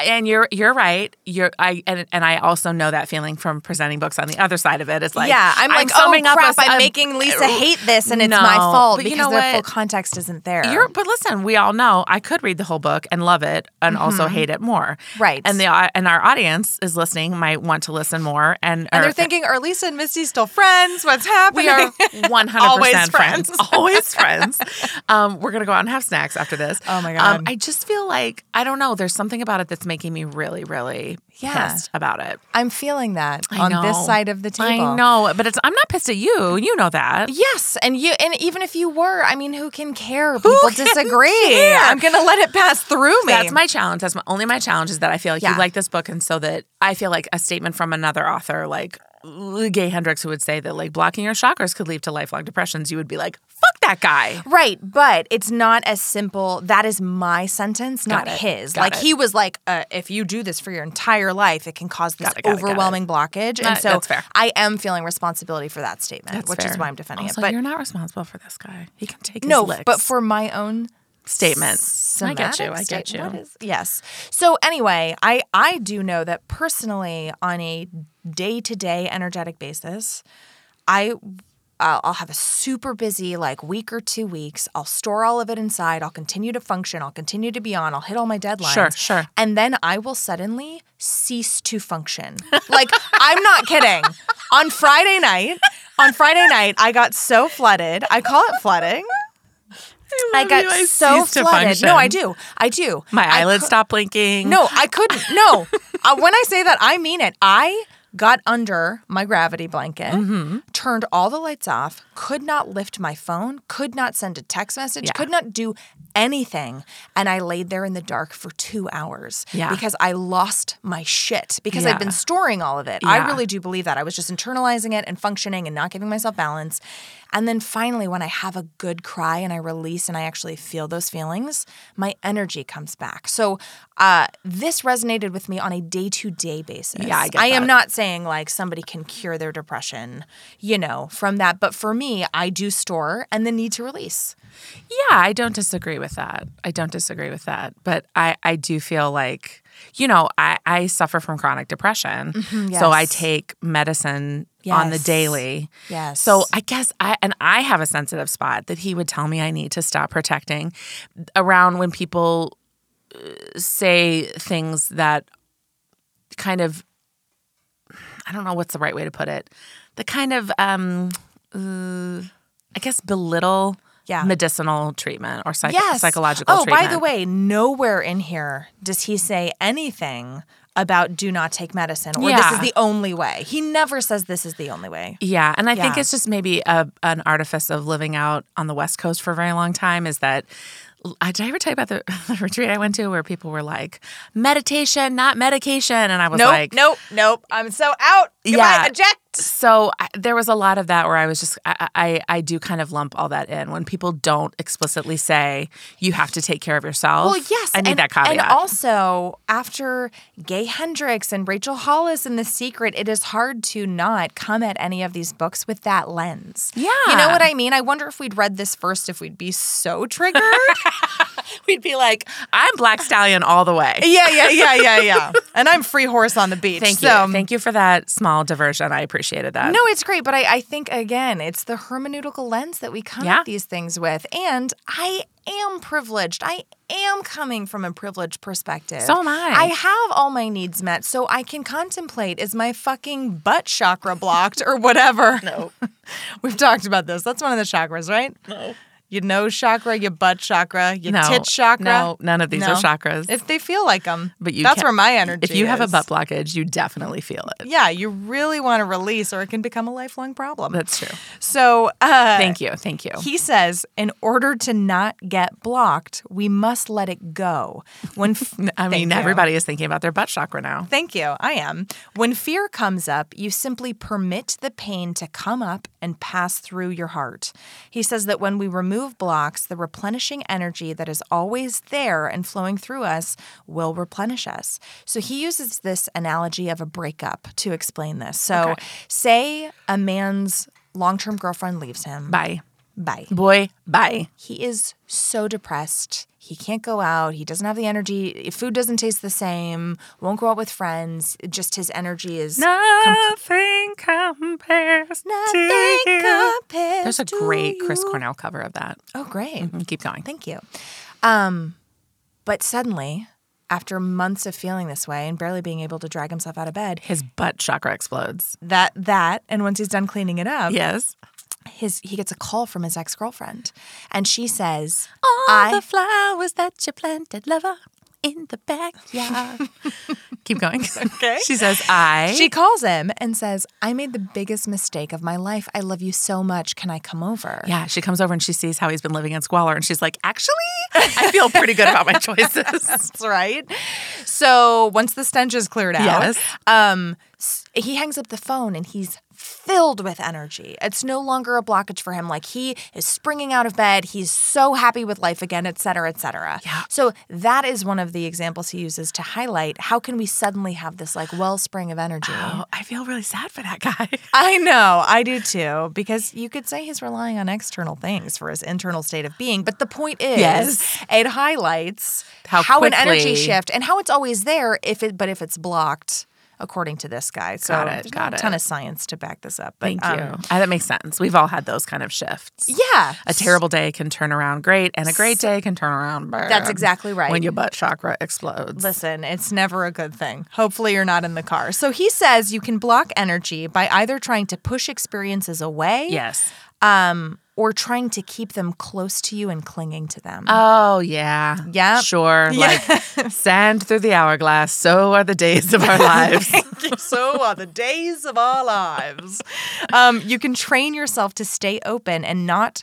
And you're you're right. You're I and, and I also know that feeling from presenting books on the other side of it. It's like yeah, I'm like, summing oh up a- crap, I'm a- making Lisa hate this and it's No, my fault but you know the what? full context isn't there. You're, but listen, we all know I could read the whole book and love it, and also hate it more. Mm-hmm. Right. And the uh, and our audience is listening might want to listen more, and and or- they're thinking, are Lisa and Misty still friends? What's happening? we are <laughs> one hundred Always percent friends, <laughs> always friends. Um, we're gonna go out and have snacks after this. <laughs> Oh my Um, God. I just feel like I don't know. There's something about it that's making me really, really Yeah. pissed about it. I'm feeling that I on this side of the table. I know, but it's I'm not pissed at you. You know that. Yes, and you and even if you were, I mean, who can care? People can disagree. care? I'm gonna let it pass through me. That's my challenge. That's my, only my challenge is that I feel like Yeah. you like this book, and so that I feel like a statement from another author, like Gay Hendricks, who would say that like blocking your chakras could lead to lifelong depressions. You would be like, "Fuck that guy." right, but it's not as simple. That is my sentence, not his. Got like it. he was like, uh, if you do this for your entire life, it can cause this Got it, got got it. overwhelming blockage. And so fair. I am feeling responsibility for that statement, That's which is why I'm defending also, it. But you're not responsible for this guy. He can take his no, licks. but for my own statements, I get you. I get you. Is, yes. So anyway, I I do know that personally on a day to day energetic basis, I I'll, I'll have a super busy like week or two weeks. I'll store all of it inside. I'll continue to function. I'll continue to be on. I'll hit all my deadlines. Sure, sure. And then I will suddenly cease to function. <laughs> Like, I'm not kidding. On Friday night, on Friday night, I got so flooded. I call it flooding. I love got you. I so flooded. No, I do. I do. My eyelids cou- stopped blinking. No, I couldn't. No. <laughs> uh, when I say that, I mean it. I got under my gravity blanket, Mm-hmm. turned all the lights off, could not lift my phone, could not send a text message, Yeah. could not do anything. And I laid there in the dark for two hours Yeah. because I lost my shit because Yeah. I'd been storing all of it. I really do believe that. I was just internalizing it and functioning and not giving myself balance. And then finally, when I have a good cry and I release and I actually feel those feelings, my energy comes back. So uh, this resonated with me on a day to day basis. Yeah, I get I am not saying like somebody can cure their depression, you know, from that. But for me, I do store and then need to release. Yeah, I don't disagree with that. I don't disagree with that. But I, I do feel like, you know, I, I suffer from chronic depression. So I take medicine on the daily. Yes. So I guess I, and I have a sensitive spot that he would tell me I need to stop protecting around when people uh, say things that kind of, I don't know what's the right way to put it, the kind of, um, uh, I guess, belittle Yeah. medicinal treatment or psych- yes. psychological oh, treatment. by the way, nowhere in here does he say anything about do not take medicine or this is the only way. He never says this is the only way. Yeah, and I think it's just maybe a, an artifice of living out on the West Coast for a very long time. Is that I did I ever tell you about the, <laughs> the retreat I went to where people were like meditation, not medication, and I was Nope, like, nope, nope. I'm so out. Goodbye, Yeah. eject. So I, there was a lot of that where I was just I, I I do kind of lump all that in when people don't explicitly say you have to take care of yourself. Well, yes. I need and, that caveat. And also, after Gay Hendricks and Rachel Hollis and The Secret, it is hard to not come at any of these books with that lens. Yeah. You know what I mean? I wonder if we'd read this first, if we'd be so triggered. <laughs> We'd be like, I'm Black Stallion all the way. yeah, yeah, yeah, yeah, yeah. And I'm free horse on the beach. Thank so- you. Thank you for that small diversion. I appreciated that. No, it's great, but I, I think again, it's the hermeneutical lens that we come Yeah. at these things with. And I am privileged. I am coming from a privileged perspective. So am I. I have all my needs met, so I can contemplate is my fucking butt chakra blocked or whatever. <laughs> No. We've talked about this. That's one of the chakras, right? No. Your nose chakra, your butt chakra, your No. tit chakra. No, none of these are chakras. If they feel like them, But you that's where my energy. Is. If you have a butt blockage, you definitely feel it. yeah, you really want to release, or it can become a lifelong problem. That's true. So, uh, Thank you. Thank you. He says, in order to not get blocked, we must let it go. When <laughs> f- I mean, you. everybody is thinking about their butt chakra now. Thank you. I am. When fear comes up, you simply permit the pain to come up and pass through your heart. He says that when we remove blocks, the replenishing energy that is always there and flowing through us will replenish us. So he uses this analogy of a breakup to explain this. So, Okay. say a man's long term girlfriend leaves him. Bye. Bye. Boy, bye. He is so depressed. He can't go out. He doesn't have the energy. Food doesn't taste the same. Won't go out with friends. Just his energy is Nothing compares nothing to you. compares There's a to great Chris. Cornell cover of that. Oh, great. Mm, Keep going. Thank you. Um, but suddenly, after months of feeling this way and barely being able to drag himself out of bed, His butt chakra explodes. that that and once he's done cleaning it up, Yes. His he gets a call from his ex girlfriend, and she says, All "I the flowers that you planted, lover, in the backyard. <laughs> Keep going. Okay. She says, I. She calls him and says, I made the biggest mistake of my life. I love you so much. Can I come over? yeah, she comes over and she sees how he's been living in squalor, and she's like, "Actually, I feel pretty good about my choices." <laughs> That's right. So once the stench is cleared out, Yes. um, he hangs up the phone and he's filled with energy. It's no longer a blockage for him. Like he is springing out of bed. He's so happy with life again, et cetera, et cetera. Yeah. So that is one of the examples he uses to highlight how can we suddenly have this like wellspring of energy. Oh, I feel really sad for that guy. <laughs> I know, I do too, because you could say he's relying on external things for his internal state of being. But the point is, Yes. it highlights How how, an energy shift and how it's always there. If it, but if it's blocked, according to this guy. So Got it, got a ton it. of science to back this up. But, Thank um, you. Uh, that makes sense. We've all had those kind of shifts. Yeah. A terrible day can turn around great, and a great day can turn around bad. That's exactly right. When your butt chakra explodes. Listen, it's never a good thing. Hopefully, you're not in the car. So he says you can block energy by either trying to push experiences away yes. Um, or trying to keep them close to you and clinging to them. Oh yeah. yeah, Sure. Yeah. <laughs> Like sand through the hourglass. So are the days of our <laughs> lives. <laughs> so are the days of our lives. Um, you can train yourself to stay open and not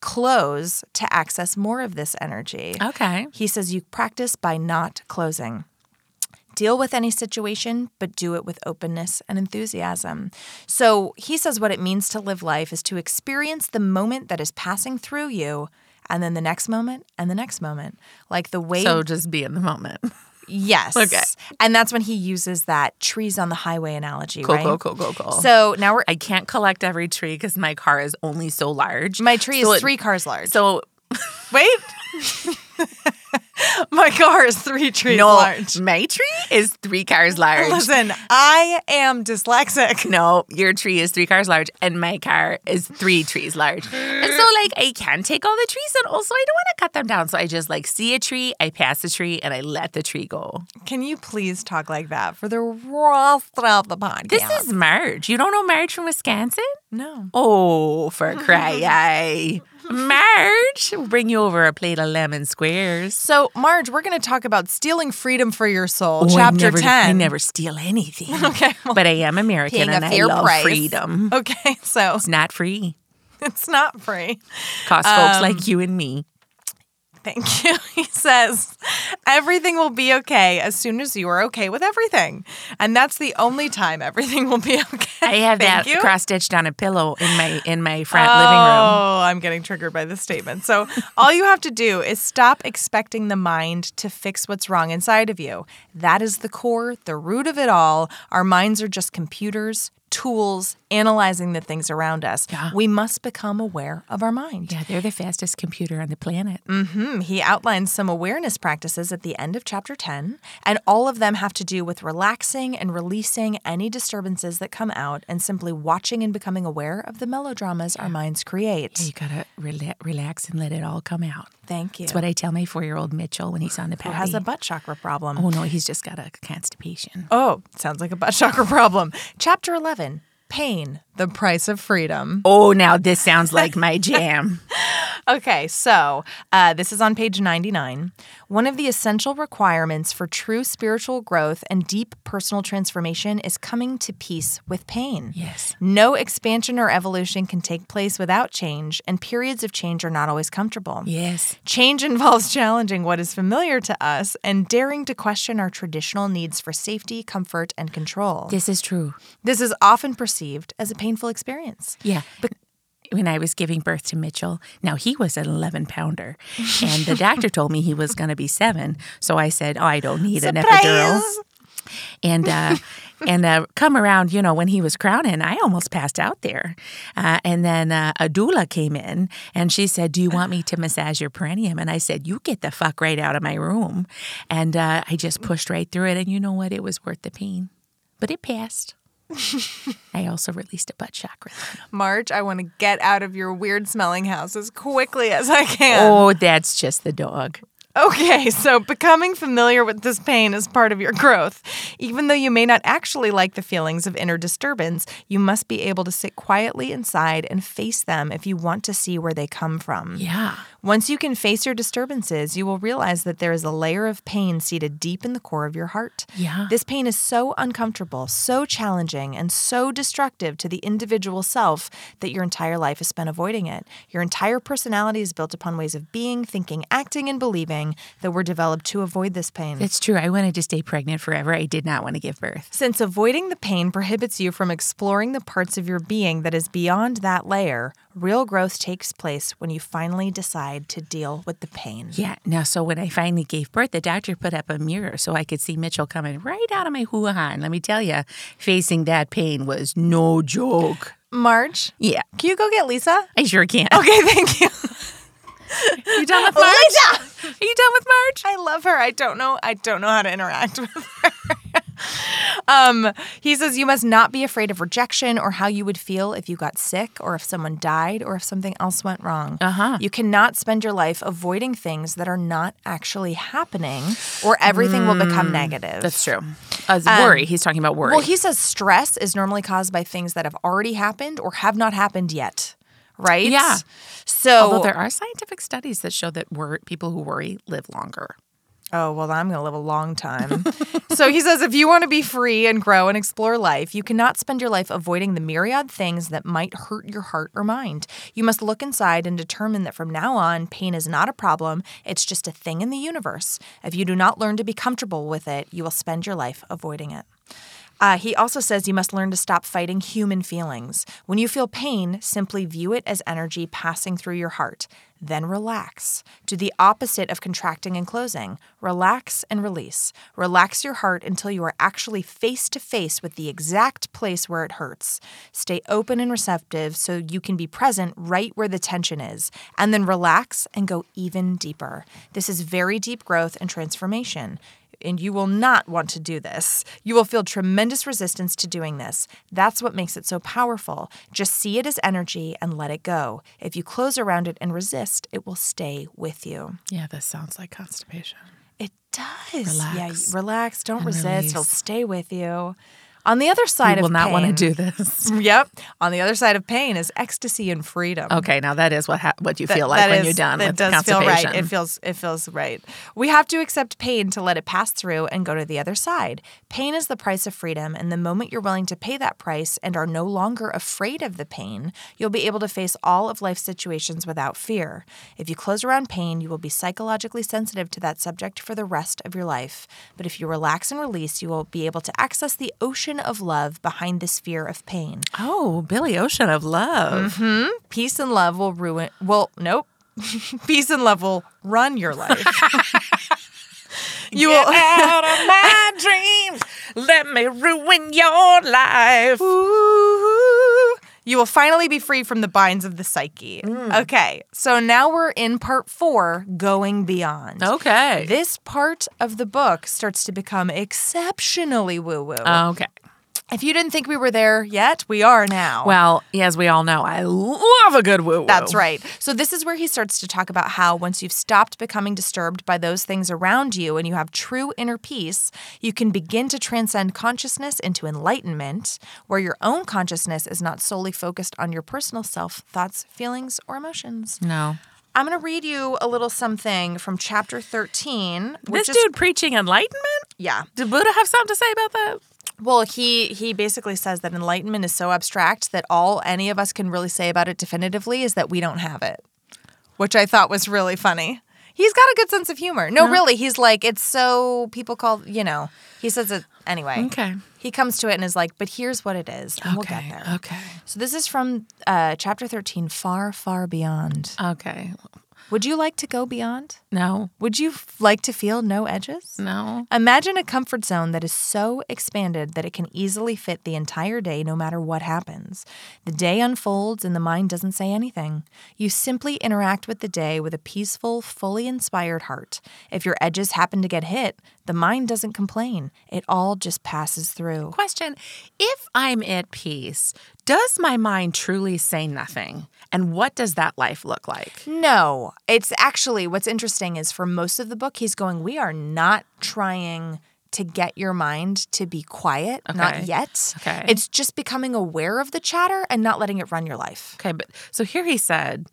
close to access more of this energy. okay. He says you practice by not closing. Deal with any situation, but do it with openness and enthusiasm. So he says what it means to live life is to experience the moment that is passing through you, and then the next moment, and the next moment. Like the way. So just be in the moment. <laughs> yes. Okay. And that's when he uses that trees on the highway analogy, Cool, right? cool, cool, cool, cool. So now we're. I can't collect every tree because my car is only so large. my tree So is it- three cars large. So wait. <laughs> <laughs> <laughs> my car is three trees no, large. my tree is three cars large. Listen, I am dyslexic. No, your tree is three cars large, and my car is three trees large. And so, like, I can take all the trees, and also I don't want to cut them down. So I just like see a tree, I pass the tree, and I let the tree go. Can you please talk like that for the rest of the podcast? This is Marge. You don't know Marge from Wisconsin? no. Oh, for cry, <laughs> Marge, we'll bring you over a plate of lemon squares. So, Marge, we're going to talk about stealing freedom for your soul, Oh, I chapter never- 10. I never steal anything. <laughs> Okay, well, but I am American and I love price. freedom. <laughs> Okay, so It's not free. <laughs> it's not free. Costs folks Um, like you and me. Thank <laughs> you. He says, everything will be okay as soon as you are okay with everything. And that's the only time everything will be <laughs> okay. I have Thank that cross stitched on a pillow in my in my front living room. Oh, I'm getting triggered by this statement. So, all you have to do is stop expecting the mind to fix what's wrong inside of you. That is the core, the root of it all. Our minds are just computers, tools, analyzing the things around us. Yeah. We must become aware of our mind. Yeah, they're the fastest computer on the planet. Hmm, He outlines some awareness practices at the end of chapter 10, and all of them have to do with relaxing and releasing any disturbances that come out and simply watching and becoming aware of the melodramas our minds create. You gotta rela- relax and let it all come out. Thank you. That's what I tell my four year old Mitchell when he's on the Who potty. has a butt chakra problem? oh no, he's just got a constipation. Oh, sounds like a butt chakra problem. Chapter 11 Pain, the price of freedom. Oh, now this sounds like my <laughs> jam. Okay, so uh, this is on page 99. One of the essential requirements for true spiritual growth and deep personal transformation is coming to peace with pain. Yes. No expansion or evolution can take place without change, and periods of change are not always comfortable. Yes. Change involves <laughs> challenging what is familiar to us and daring to question our traditional needs for safety, comfort, and control. This is true. This is often perceived as a painful experience. Yeah. But when I was giving birth to Mitchell, now he was an 11 pounder, and the doctor told me he was going to be seven. So I said, Oh, I don't need an epidural. And uh, and uh, come around, you know, when he was crowning, I almost passed out there. Uh, and then uh, a doula came in and she said, "Do you want me to massage your perineum?" And I said, "You get the fuck right out of my room." And uh, I just pushed right through it, and you know what? It was worth the pain, but it passed. I also released a butt chakra. Marge, I want to get out of your weird smelling house as quickly as I can. Oh, that's just the dog. Okay, so becoming familiar with this pain is part of your growth. Even though you may not actually like the feelings of inner disturbance, you must be able to sit quietly inside and face them if you want to see where they come from. Yeah. Once you can face your disturbances, you will realize that there is a layer of pain seated deep in the core of your heart. Yeah. This pain is so uncomfortable, so challenging, and so destructive to the individual self that your entire life is spent avoiding it. Your entire personality is built upon ways of being, thinking, acting, and believing that were developed to avoid this pain. It's true. I wanted to stay pregnant forever. I did not want to give birth. Since avoiding the pain prohibits you from exploring the parts of your being that is beyond that layer, real growth takes place when you finally decide to deal with the pain. Yeah. Now, so when I finally gave birth, the doctor put up a mirror so I could see Mitchell coming right out of my hoo ha. And let me tell you, facing that pain was no joke. Marge, Yeah, can you go get Lisa? I sure can. Okay, <laughs> thank you. you done with Marge? Lisa! Are you done with Marge? I love her. I don't know. I don't know how to interact with her. <laughs> <laughs> Um, he says you must not be afraid of rejection or how you would feel if you got sick or if someone died or if something else went wrong. Uh-huh. You cannot spend your life avoiding things that are not actually happening or everything will become negative. That's true. As worry, he's talking about worry. Well, he says stress is normally caused by things that have already happened or have not happened yet. Right? Yeah. So Although there are scientific studies that show that wor- people who worry live longer. Oh, well, I'm going to live a long time. so he says if you want to be free and grow and explore life, you cannot spend your life avoiding the myriad things that might hurt your heart or mind. You must look inside and determine that from now on, pain is not a problem, it's just a thing in the universe. If you do not learn to be comfortable with it, you will spend your life avoiding it. Uh, he also says you must learn to stop fighting human feelings. When you feel pain, simply view it as energy passing through your heart. Then relax. Do the opposite of contracting and closing. Relax and release. Relax your heart until you are actually face to face with the exact place where it hurts. Stay open and receptive so you can be present right where the tension is. And then relax and go even deeper. This is very deep growth and transformation and you will not want to do this. You will feel tremendous resistance to doing this. That's what makes it so powerful. Just see it as energy and let it go. If you close around it and resist, it will stay with you. Yeah, this sounds like constipation. It does. Relax Yeah, relax. Don't resist. He'll stay with you. On the other side You will of not want to do this. <laughs> Yep. On the other side of pain is ecstasy and freedom. Okay, now that is what ha- what you That- feel like when is- you're done it with does feel right. It feels it feels right. We have to accept pain to let it pass through and go to the other side. Pain is the price of freedom, and the moment you're willing to pay that price and are no longer afraid of the pain, you'll be able to face all of life's situations without fear. If you close around pain, you will be psychologically sensitive to that subject for the rest of your life. But if you relax and release, you will be able to access the ocean of love behind this fear of pain. oh, Billy Ocean of love. Hmm. Peace and love will ruin. Well, nope. <laughs> Peace and love will run your life. <laughs> you will. out of my <laughs> dreams. Let me ruin your life. Ooh. You will finally be free from the binds of the psyche. Mm. Okay, so now we're in part four, going beyond. Okay. This part of the book starts to become exceptionally woo woo. okay. If you didn't think we were there yet, we are now. Well, as we all know, I love a good woo woo. That's right. So, this is where he starts to talk about how once you've stopped becoming disturbed by those things around you and you have true inner peace, you can begin to transcend consciousness into enlightenment, where your own consciousness is not solely focused on your personal self, thoughts, feelings, or emotions. No. I'm going to read you a little something from chapter 13. Which This is, dude preaching enlightenment? yeah. Did Buddha have something to say about that? Well, he he basically says that enlightenment is so abstract that all any of us can really say about it definitively is that we don't have it, which I thought was really funny. He's got a good sense of humor. No, really, he's like it's so people call you know. He says it anyway. Okay. He comes to it and is like, but here's what it is, and we'll get okay. there. Okay. So this is from uh, chapter thirteen, far, far beyond. Okay. Would you like to go beyond? No. Would you f- like to feel no edges? No. Imagine a comfort zone that is so expanded that it can easily fit the entire day no matter what happens. The day unfolds and the mind doesn't say anything. You simply interact with the day with a peaceful, fully inspired heart. If your edges happen to get hit, the mind doesn't complain. It all just passes through. Question If I'm at peace, does my mind truly say nothing? And what does that life look like? No, it's actually what's interesting is for most of the book, he's going, We are not trying to get your mind to be quiet, Okay. not yet. Okay. It's just becoming aware of the chatter and not letting it run your life. Okay, but so here he said,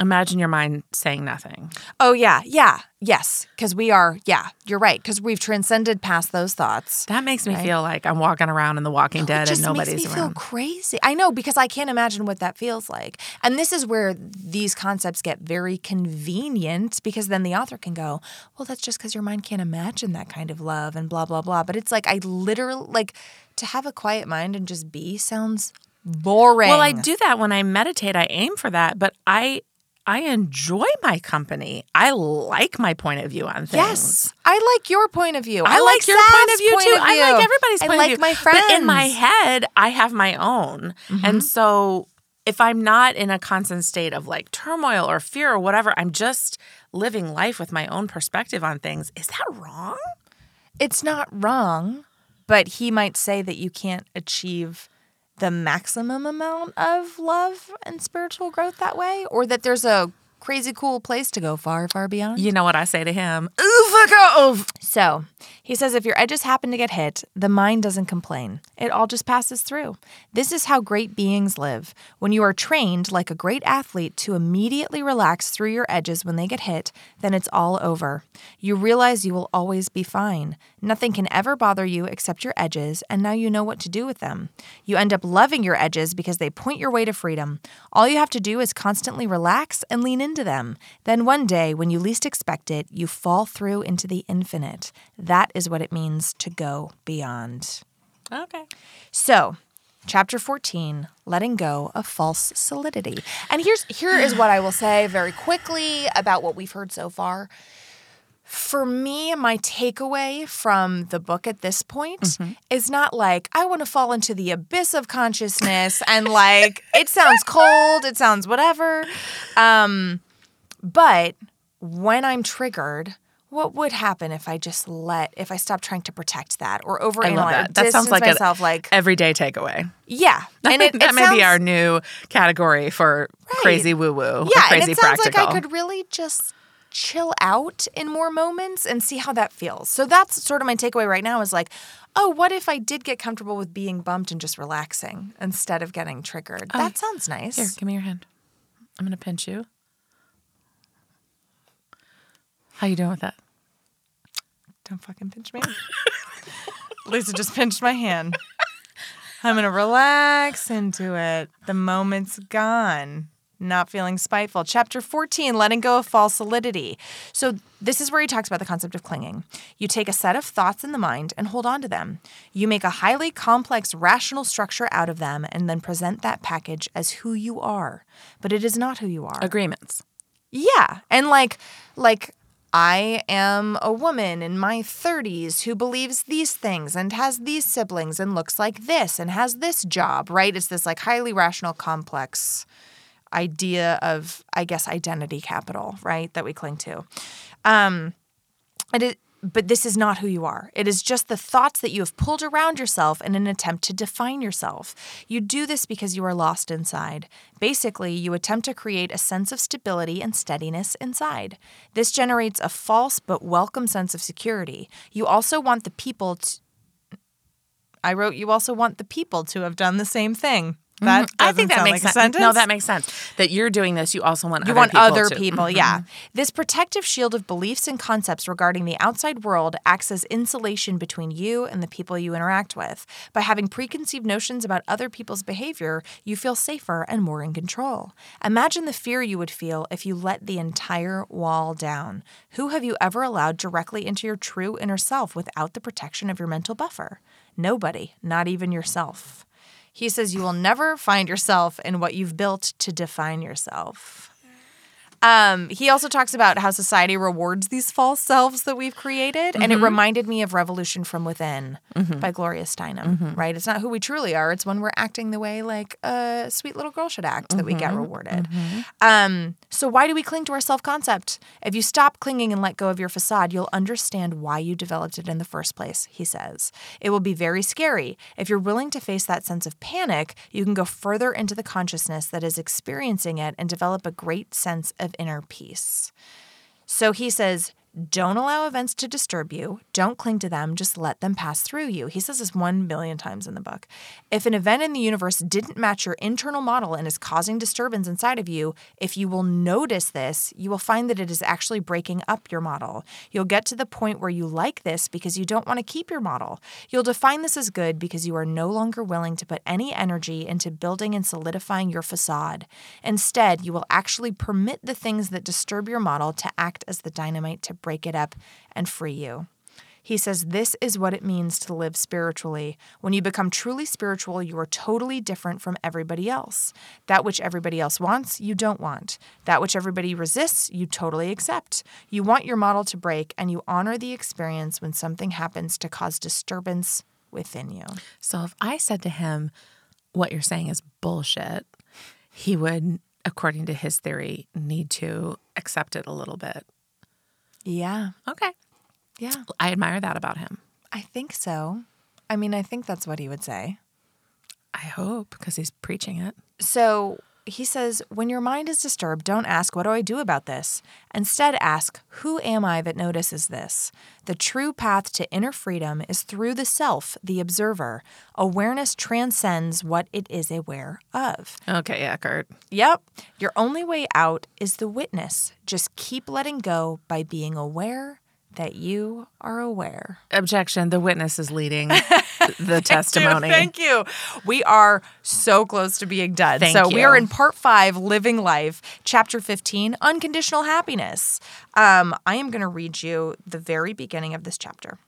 imagine your mind saying nothing. Oh, yeah, yeah, yes. Because we are, yeah, you're right. Because we've transcended past those thoughts. That makes me feel like I'm walking around in The Walking it Dead and just nobody's makes me feel around. crazy. I know because I can't imagine what that feels like. And this is where these concepts get very convenient because then the author can go, "Well, that's just because your mind can't imagine that kind of love and blah blah blah." But it's like I literally like to have a quiet mind and just be sounds boring. Well, I do that when I meditate. I aim for that, but I I enjoy my company. I like my point of view on things. Yes, I like your point of view. I, like your Sav's point of view too. I like everybody's I point like of view. I like my friends. But in my head, I have my own. Mm-hmm. And so if I'm not in a constant state of like turmoil or fear or whatever, I'm just living life with my own perspective on things. Is that wrong? it's not wrong. but he might say that you can't achieve the maximum amount of love and spiritual growth that way, or that there's a crazy cool place to go far, far beyond. You know what I say to him? Ooh, fuck off. So he says if your edges happen to get hit, the mind doesn't complain. It all just passes through. This is how great beings live. When you are trained like a great athlete to immediately relax through your edges when they get hit, then it's all over. You realize you will always be fine. Nothing can ever bother you except your edges, and now you know what to do with them. You end up loving your edges because they point your way to freedom. All you have to do is constantly relax and lean into them. Then one day, when you least expect it, you fall through into the infinite. That is what it means to go beyond. Okay. So, chapter 14, letting go of false solidity. And here's here is what I will say very quickly about what we've heard so far. For me, my takeaway from the book at this point is not like I want to fall into the abyss of consciousness and like it sounds cold, it sounds whatever. Um, but when I'm triggered, what would happen if I just let if I stop trying to protect that or overanalyze I love that. That sounds like myself like everyday takeaway. yeah, <laughs> and it, that it may be our new category for crazy woo woo. yeah, crazy and it sounds practical. like I could really just chill out in more moments and see how that feels. So that's sort of my takeaway right now is like, oh, what if I did get comfortable with being bumped and just relaxing instead of getting triggered? Oh, that sounds nice. Here, give me your hand. I'm gonna pinch you. How you doing with that? Don't fucking pinch me. <laughs> Lisa just pinched my hand. I'm gonna relax into it. The moment's gone. Not feeling spiteful. Chapter 14, letting go of false solidity. So, this is where he talks about the concept of clinging. You take a set of thoughts in the mind and hold on to them. You make a highly complex rational structure out of them and then present that package as who you are. But it is not who you are. Agreements. Yeah. And like like I am a woman in my 30s who believes these things and has these siblings and looks like this and has this job, right? It's this like highly rational complex idea of I guess identity capital, right? That we cling to. Um it is but this is not who you are. It is just the thoughts that you have pulled around yourself in an attempt to define yourself. You do this because you are lost inside. Basically, you attempt to create a sense of stability and steadiness inside. This generates a false but welcome sense of security. You also want the people to. I wrote, you also want the people to have done the same thing. Mm-hmm. That I think that makes like sense. No, that makes sense. That you're doing this, you also want You other want people other to- people, mm-hmm. yeah. This protective shield of beliefs and concepts regarding the outside world acts as insulation between you and the people you interact with. By having preconceived notions about other people's behavior, you feel safer and more in control. Imagine the fear you would feel if you let the entire wall down. Who have you ever allowed directly into your true inner self without the protection of your mental buffer? Nobody, not even yourself. He says you will never find yourself in what you've built to define yourself. Um, he also talks about how society rewards these false selves that we've created. And it mm-hmm. reminded me of Revolution from Within mm-hmm. by Gloria Steinem, mm-hmm. right? It's not who we truly are, it's when we're acting the way like a sweet little girl should act that we get rewarded. Um, so, why do we cling to our self concept? If you stop clinging and let go of your facade, you'll understand why you developed it in the first place, he says. It will be very scary. If you're willing to face that sense of panic, you can go further into the consciousness that is experiencing it and develop a great sense of inner peace. So he says, don't allow events to disturb you. Don't cling to them. Just let them pass through you. He says this one million times in the book. If an event in the universe didn't match your internal model and is causing disturbance inside of you, if you will notice this, you will find that it is actually breaking up your model. You'll get to the point where you like this because you don't want to keep your model. You'll define this as good because you are no longer willing to put any energy into building and solidifying your facade. Instead, you will actually permit the things that disturb your model to act as the dynamite to break it up and free you. He says this is what it means to live spiritually. When you become truly spiritual, you are totally different from everybody else. That which everybody else wants, you don't want. That which everybody resists, you totally accept. You want your model to break, and you honor the experience when something happens to cause disturbance within you. So if I said to him, what you're saying is bullshit, he would, according to his theory, need to accept it a little bit. Yeah. Okay. Yeah. I admire that about him. I think so. I mean, I think that's what he would say. I hope because he's preaching it. So he says, when your mind is disturbed, don't ask, What do I do about this? Instead, ask, Who am I that notices this? The true path to inner freedom is through the self, the observer. Awareness transcends what it is aware of. Okay, Eckhart. Yep, your only way out is the witness. Just keep letting go by being aware that you are aware. Objection. The witness is leading <laughs> the testimony. Thank you. We are so close to being done. Thank so we are in part five, Living Life, chapter 15, Unconditional Happiness. Um, I am going to read you the very beginning of this chapter.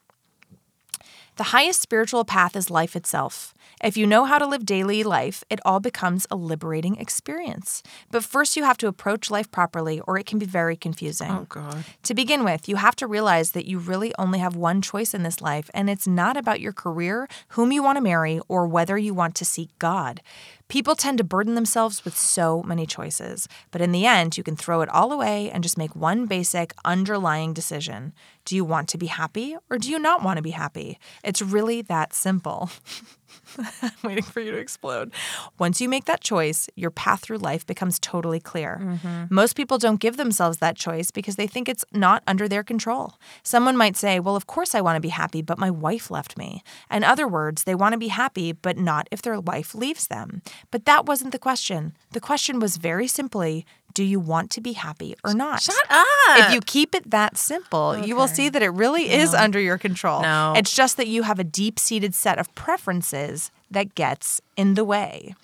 The highest spiritual path is life itself. If you know how to live daily life, it all becomes a liberating experience. But first, you have to approach life properly, or it can be very confusing. Oh, God. To begin with, you have to realize that you really only have one choice in this life, and it's not about your career, whom you want to marry, or whether you want to seek God. People tend to burden themselves with so many choices, but in the end, you can throw it all away and just make one basic underlying decision. Do you want to be happy or do you not want to be happy? It's really that simple. <laughs> I'm <laughs> waiting for you to explode. Once you make that choice, your path through life becomes totally clear. Mm-hmm. Most people don't give themselves that choice because they think it's not under their control. Someone might say, Well, of course I want to be happy, but my wife left me. In other words, they want to be happy, but not if their wife leaves them. But that wasn't the question. The question was very simply, do you want to be happy or not? Shut up. If you keep it that simple, you will see that it really is under your control. No. It's just that you have a deep seated set of preferences that gets in the way.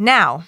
Now,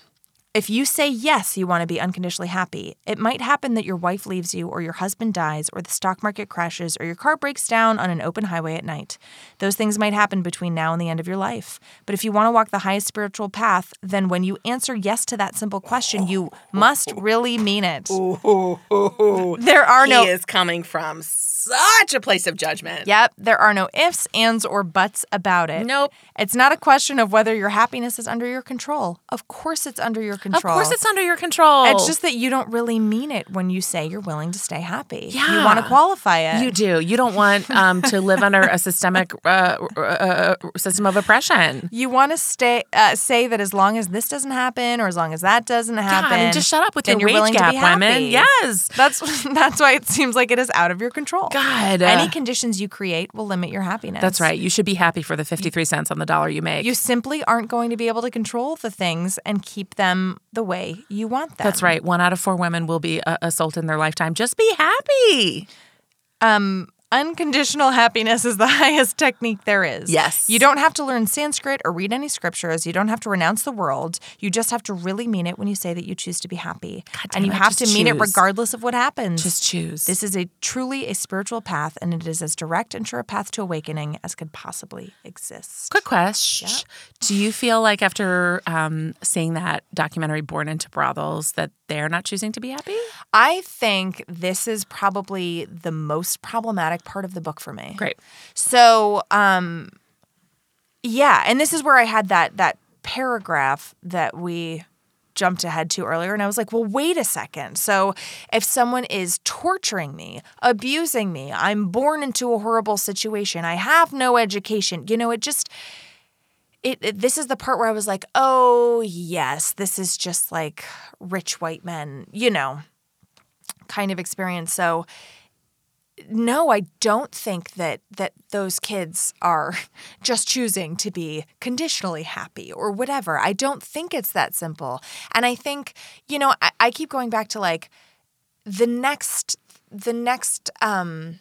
if you say yes, you want to be unconditionally happy, it might happen that your wife leaves you, or your husband dies, or the stock market crashes, or your car breaks down on an open highway at night. Those things might happen between now and the end of your life. But if you want to walk the highest spiritual path, then when you answer yes to that simple question, you <laughs> must really mean it. <laughs> There are no he is coming from such a place of judgment. Yep, there are no ifs, ands, or buts about it. Nope. It's not a question of whether your happiness is under your control. Of course, it's under your control. Of course, it's under your control. It's just that you don't really mean it when you say you're willing to stay happy. Yeah. You want to qualify it. You do. You don't want um, to live under a systemic uh, uh, uh, system of oppression. You want to stay uh, say that as long as this doesn't happen or as long as that doesn't happen, God, and just shut up with your you're wage willing to gap, be happy. women. Yes. That's <laughs> that's why it seems like it is out of your control. God. Any conditions you create will limit your happiness. that's right. You should be happy for the 53 cents on the dollar you make. You simply aren't going to be able to control the things and keep them the way you want them. That's right. One out of four women will be uh, assaulted in their lifetime. Just be happy. Unconditional happiness is the <laughs> highest technique there is. Yes. You don't have to learn Sanskrit or read any scriptures. You don't have to renounce the world. You just have to really mean it when you say that you choose to be happy. damn and you have to just mean it regardless of what happens. Just choose. This is a truly a spiritual path, and it is as direct and sure a path to awakening as could possibly exist. Quick question. Do you feel like after um, seeing that documentary, Born into Brothels, that they're not choosing to be happy? I think this is probably the most problematic part of the book for me. Great. So, um, yeah, and this is where I had that that paragraph that we jumped ahead to earlier, and I was like, well, wait a second. So, if someone is torturing me, abusing me, I'm born into a horrible situation, I have no education, you know, it just. It, it- this is the part where I was like, oh, yes, this is just like rich white men, you know, kind of experience. So, no, I don't think that that those kids are <laughs> just choosing to be conditionally happy or whatever. I don't think it's that simple. And I think, you know, I, I keep going back to like the next the next um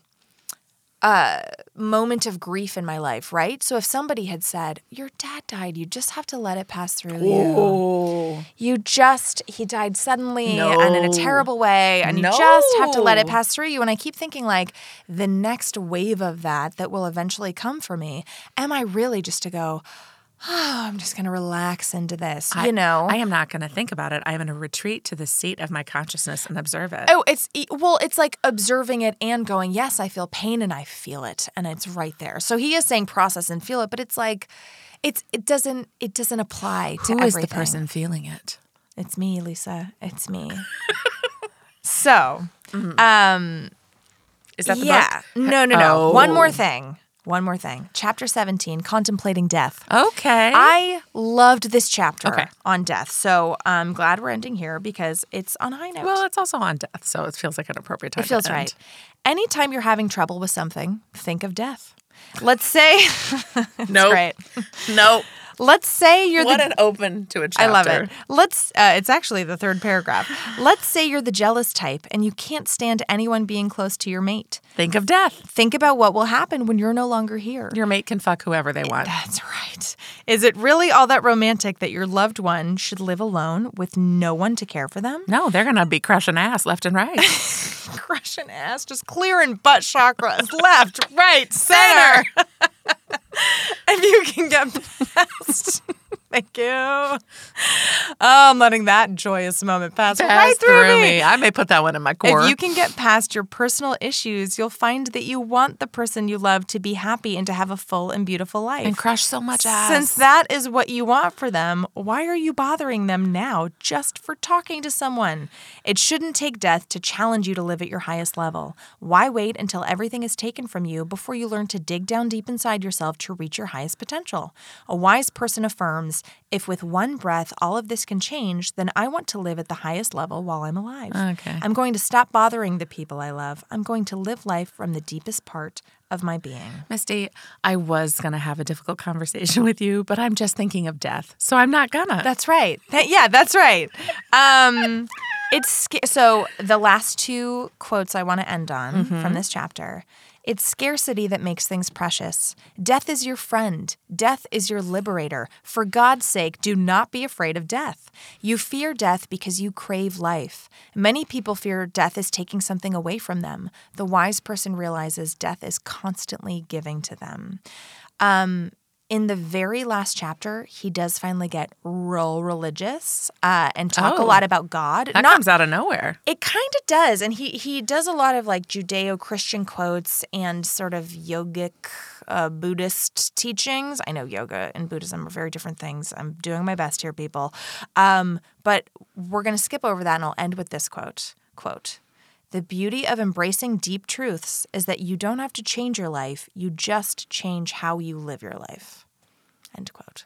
uh moment of grief in my life, right? So if somebody had said, Your dad died, you just have to let it pass through you. You just he died suddenly and in a terrible way, and you just have to let it pass through you. And I keep thinking like the next wave of that that will eventually come for me. Am I really just to go? Oh, <sighs> I'm just gonna relax into this, you know. I am not going to think about it. I'm going to retreat to the seat of my consciousness and observe it. Oh, it's well, it's like observing it and going, yes, I feel pain and I feel it, and it's right there. So he is saying process and feel it, but it's like, it's it doesn't it doesn't apply to Who is the person feeling it? It's me, Lisa. It's me. <laughs> so, um Is that the yeah, book? no, no, no. Oh. One more thing. One more thing. Chapter 17, Contemplating Death. Okay. I loved this chapter Okay. on death. So I'm glad we're ending here because it's on high note. well, it's also on death, so it feels like an appropriate time. it feels to end. right. Anytime you're having trouble with something, think of death. Let's say, <laughs> Nope. right. <laughs> Nope. Let's say you're What the an open to a chapter. I love it. Let's. Uh, it's actually the third paragraph. Let's say you're the jealous type and you can't stand anyone being close to your mate. Think of death. Think about what will happen when you're no longer here. Your mate can fuck whoever they want. That's right. Is it really all that romantic that your loved one should live alone with no one to care for them? No, they're gonna be crushing ass left and right. <laughs> Crushing ass, just clearing butt chakras left, right, center. <laughs> <laughs> if you can get past. <laughs> Thank you. Oh, I'm letting that joyous moment pass, right Pass through, me. I may put that one in my core. If you can get past your personal issues, you'll find that you want the person you love to be happy and to have a full and beautiful life. and crush so much ass. Since that is what you want for them, why are you bothering them now just for talking to someone? It shouldn't take death to challenge you to live at your highest level. Why wait until everything is taken from you before you learn to dig down deep inside yourself to reach your highest potential? A wise person affirms if with one breath all of this can change, then I want to live at the highest level while I'm alive. Okay. I'm going to stop bothering the people I love. I'm going to live life from the deepest part of my being. Misty, I was gonna have a difficult conversation with you, but I'm just thinking of death, so I'm not gonna. That's right. That- yeah, that's right. Um, it's so the last two quotes I want to end on from this chapter. It's scarcity that makes things precious. Death is your friend. Death is your liberator. For God's sake, do not be afraid of death. You fear death because you crave life. Many people fear death is taking something away from them. The wise person realizes death is constantly giving to them. Um, in the very last chapter, he does finally get real religious uh, and talk a Oh. lot about God. that Not comes out of nowhere. it kind of does, and he he does a lot of like Judeo-Christian quotes and sort of yogic uh, Buddhist teachings. I know yoga and Buddhism are very different things. I'm doing my best here, people. Um, but we're going to skip over that, and I'll end with this quote. Quote. The beauty of embracing deep truths is that you don't have to change your life, you just change how you live your life. End quote.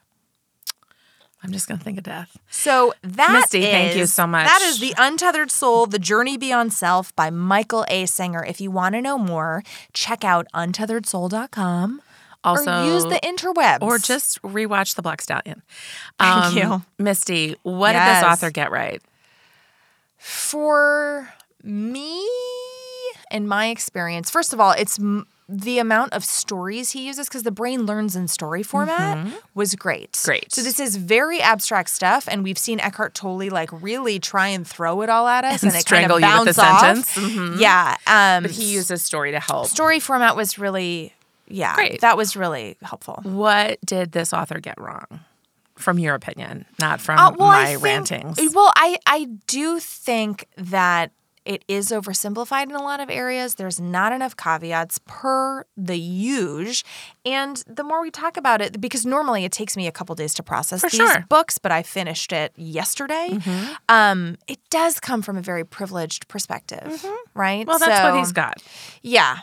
I'm just gonna think of death. So that Misty, thank you so much. That is the Untethered Soul: The Journey Beyond Self by Michael A. Singer. If you want to know more, check out untetheredsoul.com. Also, or use the interwebs, or just rewatch the Black Stallion. Thank um, you. Misty. What did this author get right? for me, in my experience. First of all, it's the amount of stories he uses because the brain learns in story format was great. Mm-hmm. Great. So this is very abstract stuff, and we've seen Eckhart Tolle like really try and throw it all at us, and, <laughs> And it kind strangle of you with bounce off. sentence. Mhm. Yeah, um, But he uses story to help. story format was really, yeah, Great. that was really helpful. What did this author get wrong? From your opinion, not from Uh, well, my think- rantings. Well, I I do think that it is oversimplified in a lot of areas. There's not enough caveats per the huge. And the more we talk about it, because normally it takes me a couple days to process For these sure. books, but I finished it yesterday. Mm-hmm. Um, it does come from a very privileged perspective, right? Mm-hmm. well, that's So- what he's got. Yeah.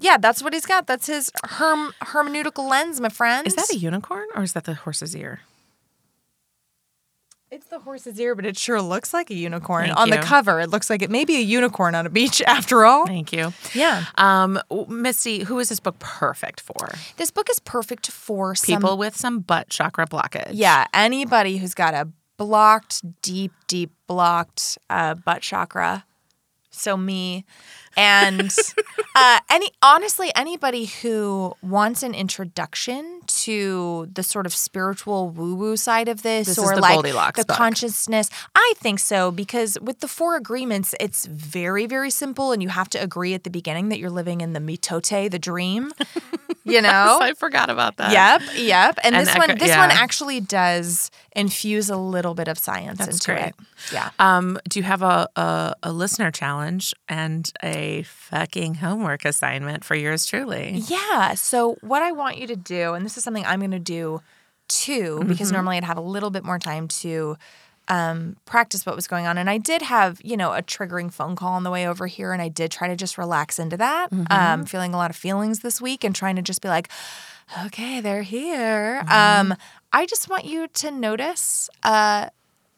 Yeah, that's what he's got. That's his herm- hermeneutical lens, my friend. Is that a unicorn or is that the horse's ear? It's the horse's ear, but it sure looks like a unicorn. Thank on the cover, it looks like it may be a unicorn on a beach <laughs> after all. Thank you. Yeah. Um, Misty, who is this book perfect for? This book is perfect for some People with some butt chakra blockage. Yeah, anybody who's got a blocked, deep, deep blocked uh, butt chakra. So me, and <laughs> uh, any honestly anybody who wants an introduction to the sort of spiritual woo-woo side of this, This or the like the book. consciousness. I think so because with the four agreements, it's very very simple, and you have to agree at the beginning that you're living in the mitote, the dream. <laughs> <laughs> You know, I forgot about that. Yep, yep. And, And this one, this one actually does infuse a little bit of science That's into great. it. Yeah. Um, do you have a, a, a listener challenge and a fucking homework assignment for yours truly? Yeah. So what I want you to do, and this is something I'm going to do too, Mm-hmm. because normally I'd have a little bit more time to um, practice what was going on. And I did have, you know, a triggering phone call on the way over here. And I did try to just relax into that. Um, feeling a lot of feelings this week and trying to just be like, okay, they're here. Um, I just want you to notice uh,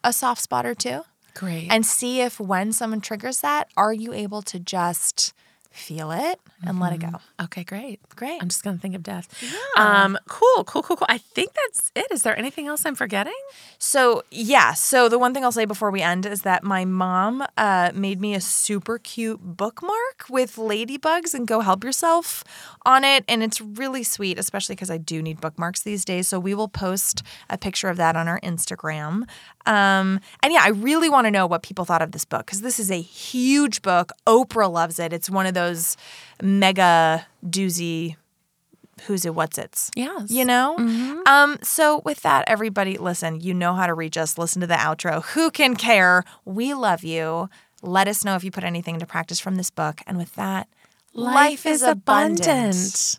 a soft spot or two Great. and see if when someone triggers that, are you able to just feel it and let it go? okay, great. Great. I'm just gonna think of death. Yeah. Um, cool, cool, cool, cool. I think that's it. Is there anything else I'm forgetting? So, yeah. So, the one thing I'll say before we end is that my mom uh, made me a super cute bookmark with ladybugs and go help yourself on it. And it's really sweet, especially because I do need bookmarks these days. So, we will post a picture of that on our Instagram. Um, and yeah, I really want to know what people thought of this book because this is a huge book. Oprah loves it. It's one of those mega doozy who's it, what's it's. Yes. You know? Um, so with that, everybody, listen, you know how to reach us. Listen to the outro. Who can care? We love you. Let us know if you put anything into practice from this book. And with that, life, is abundant.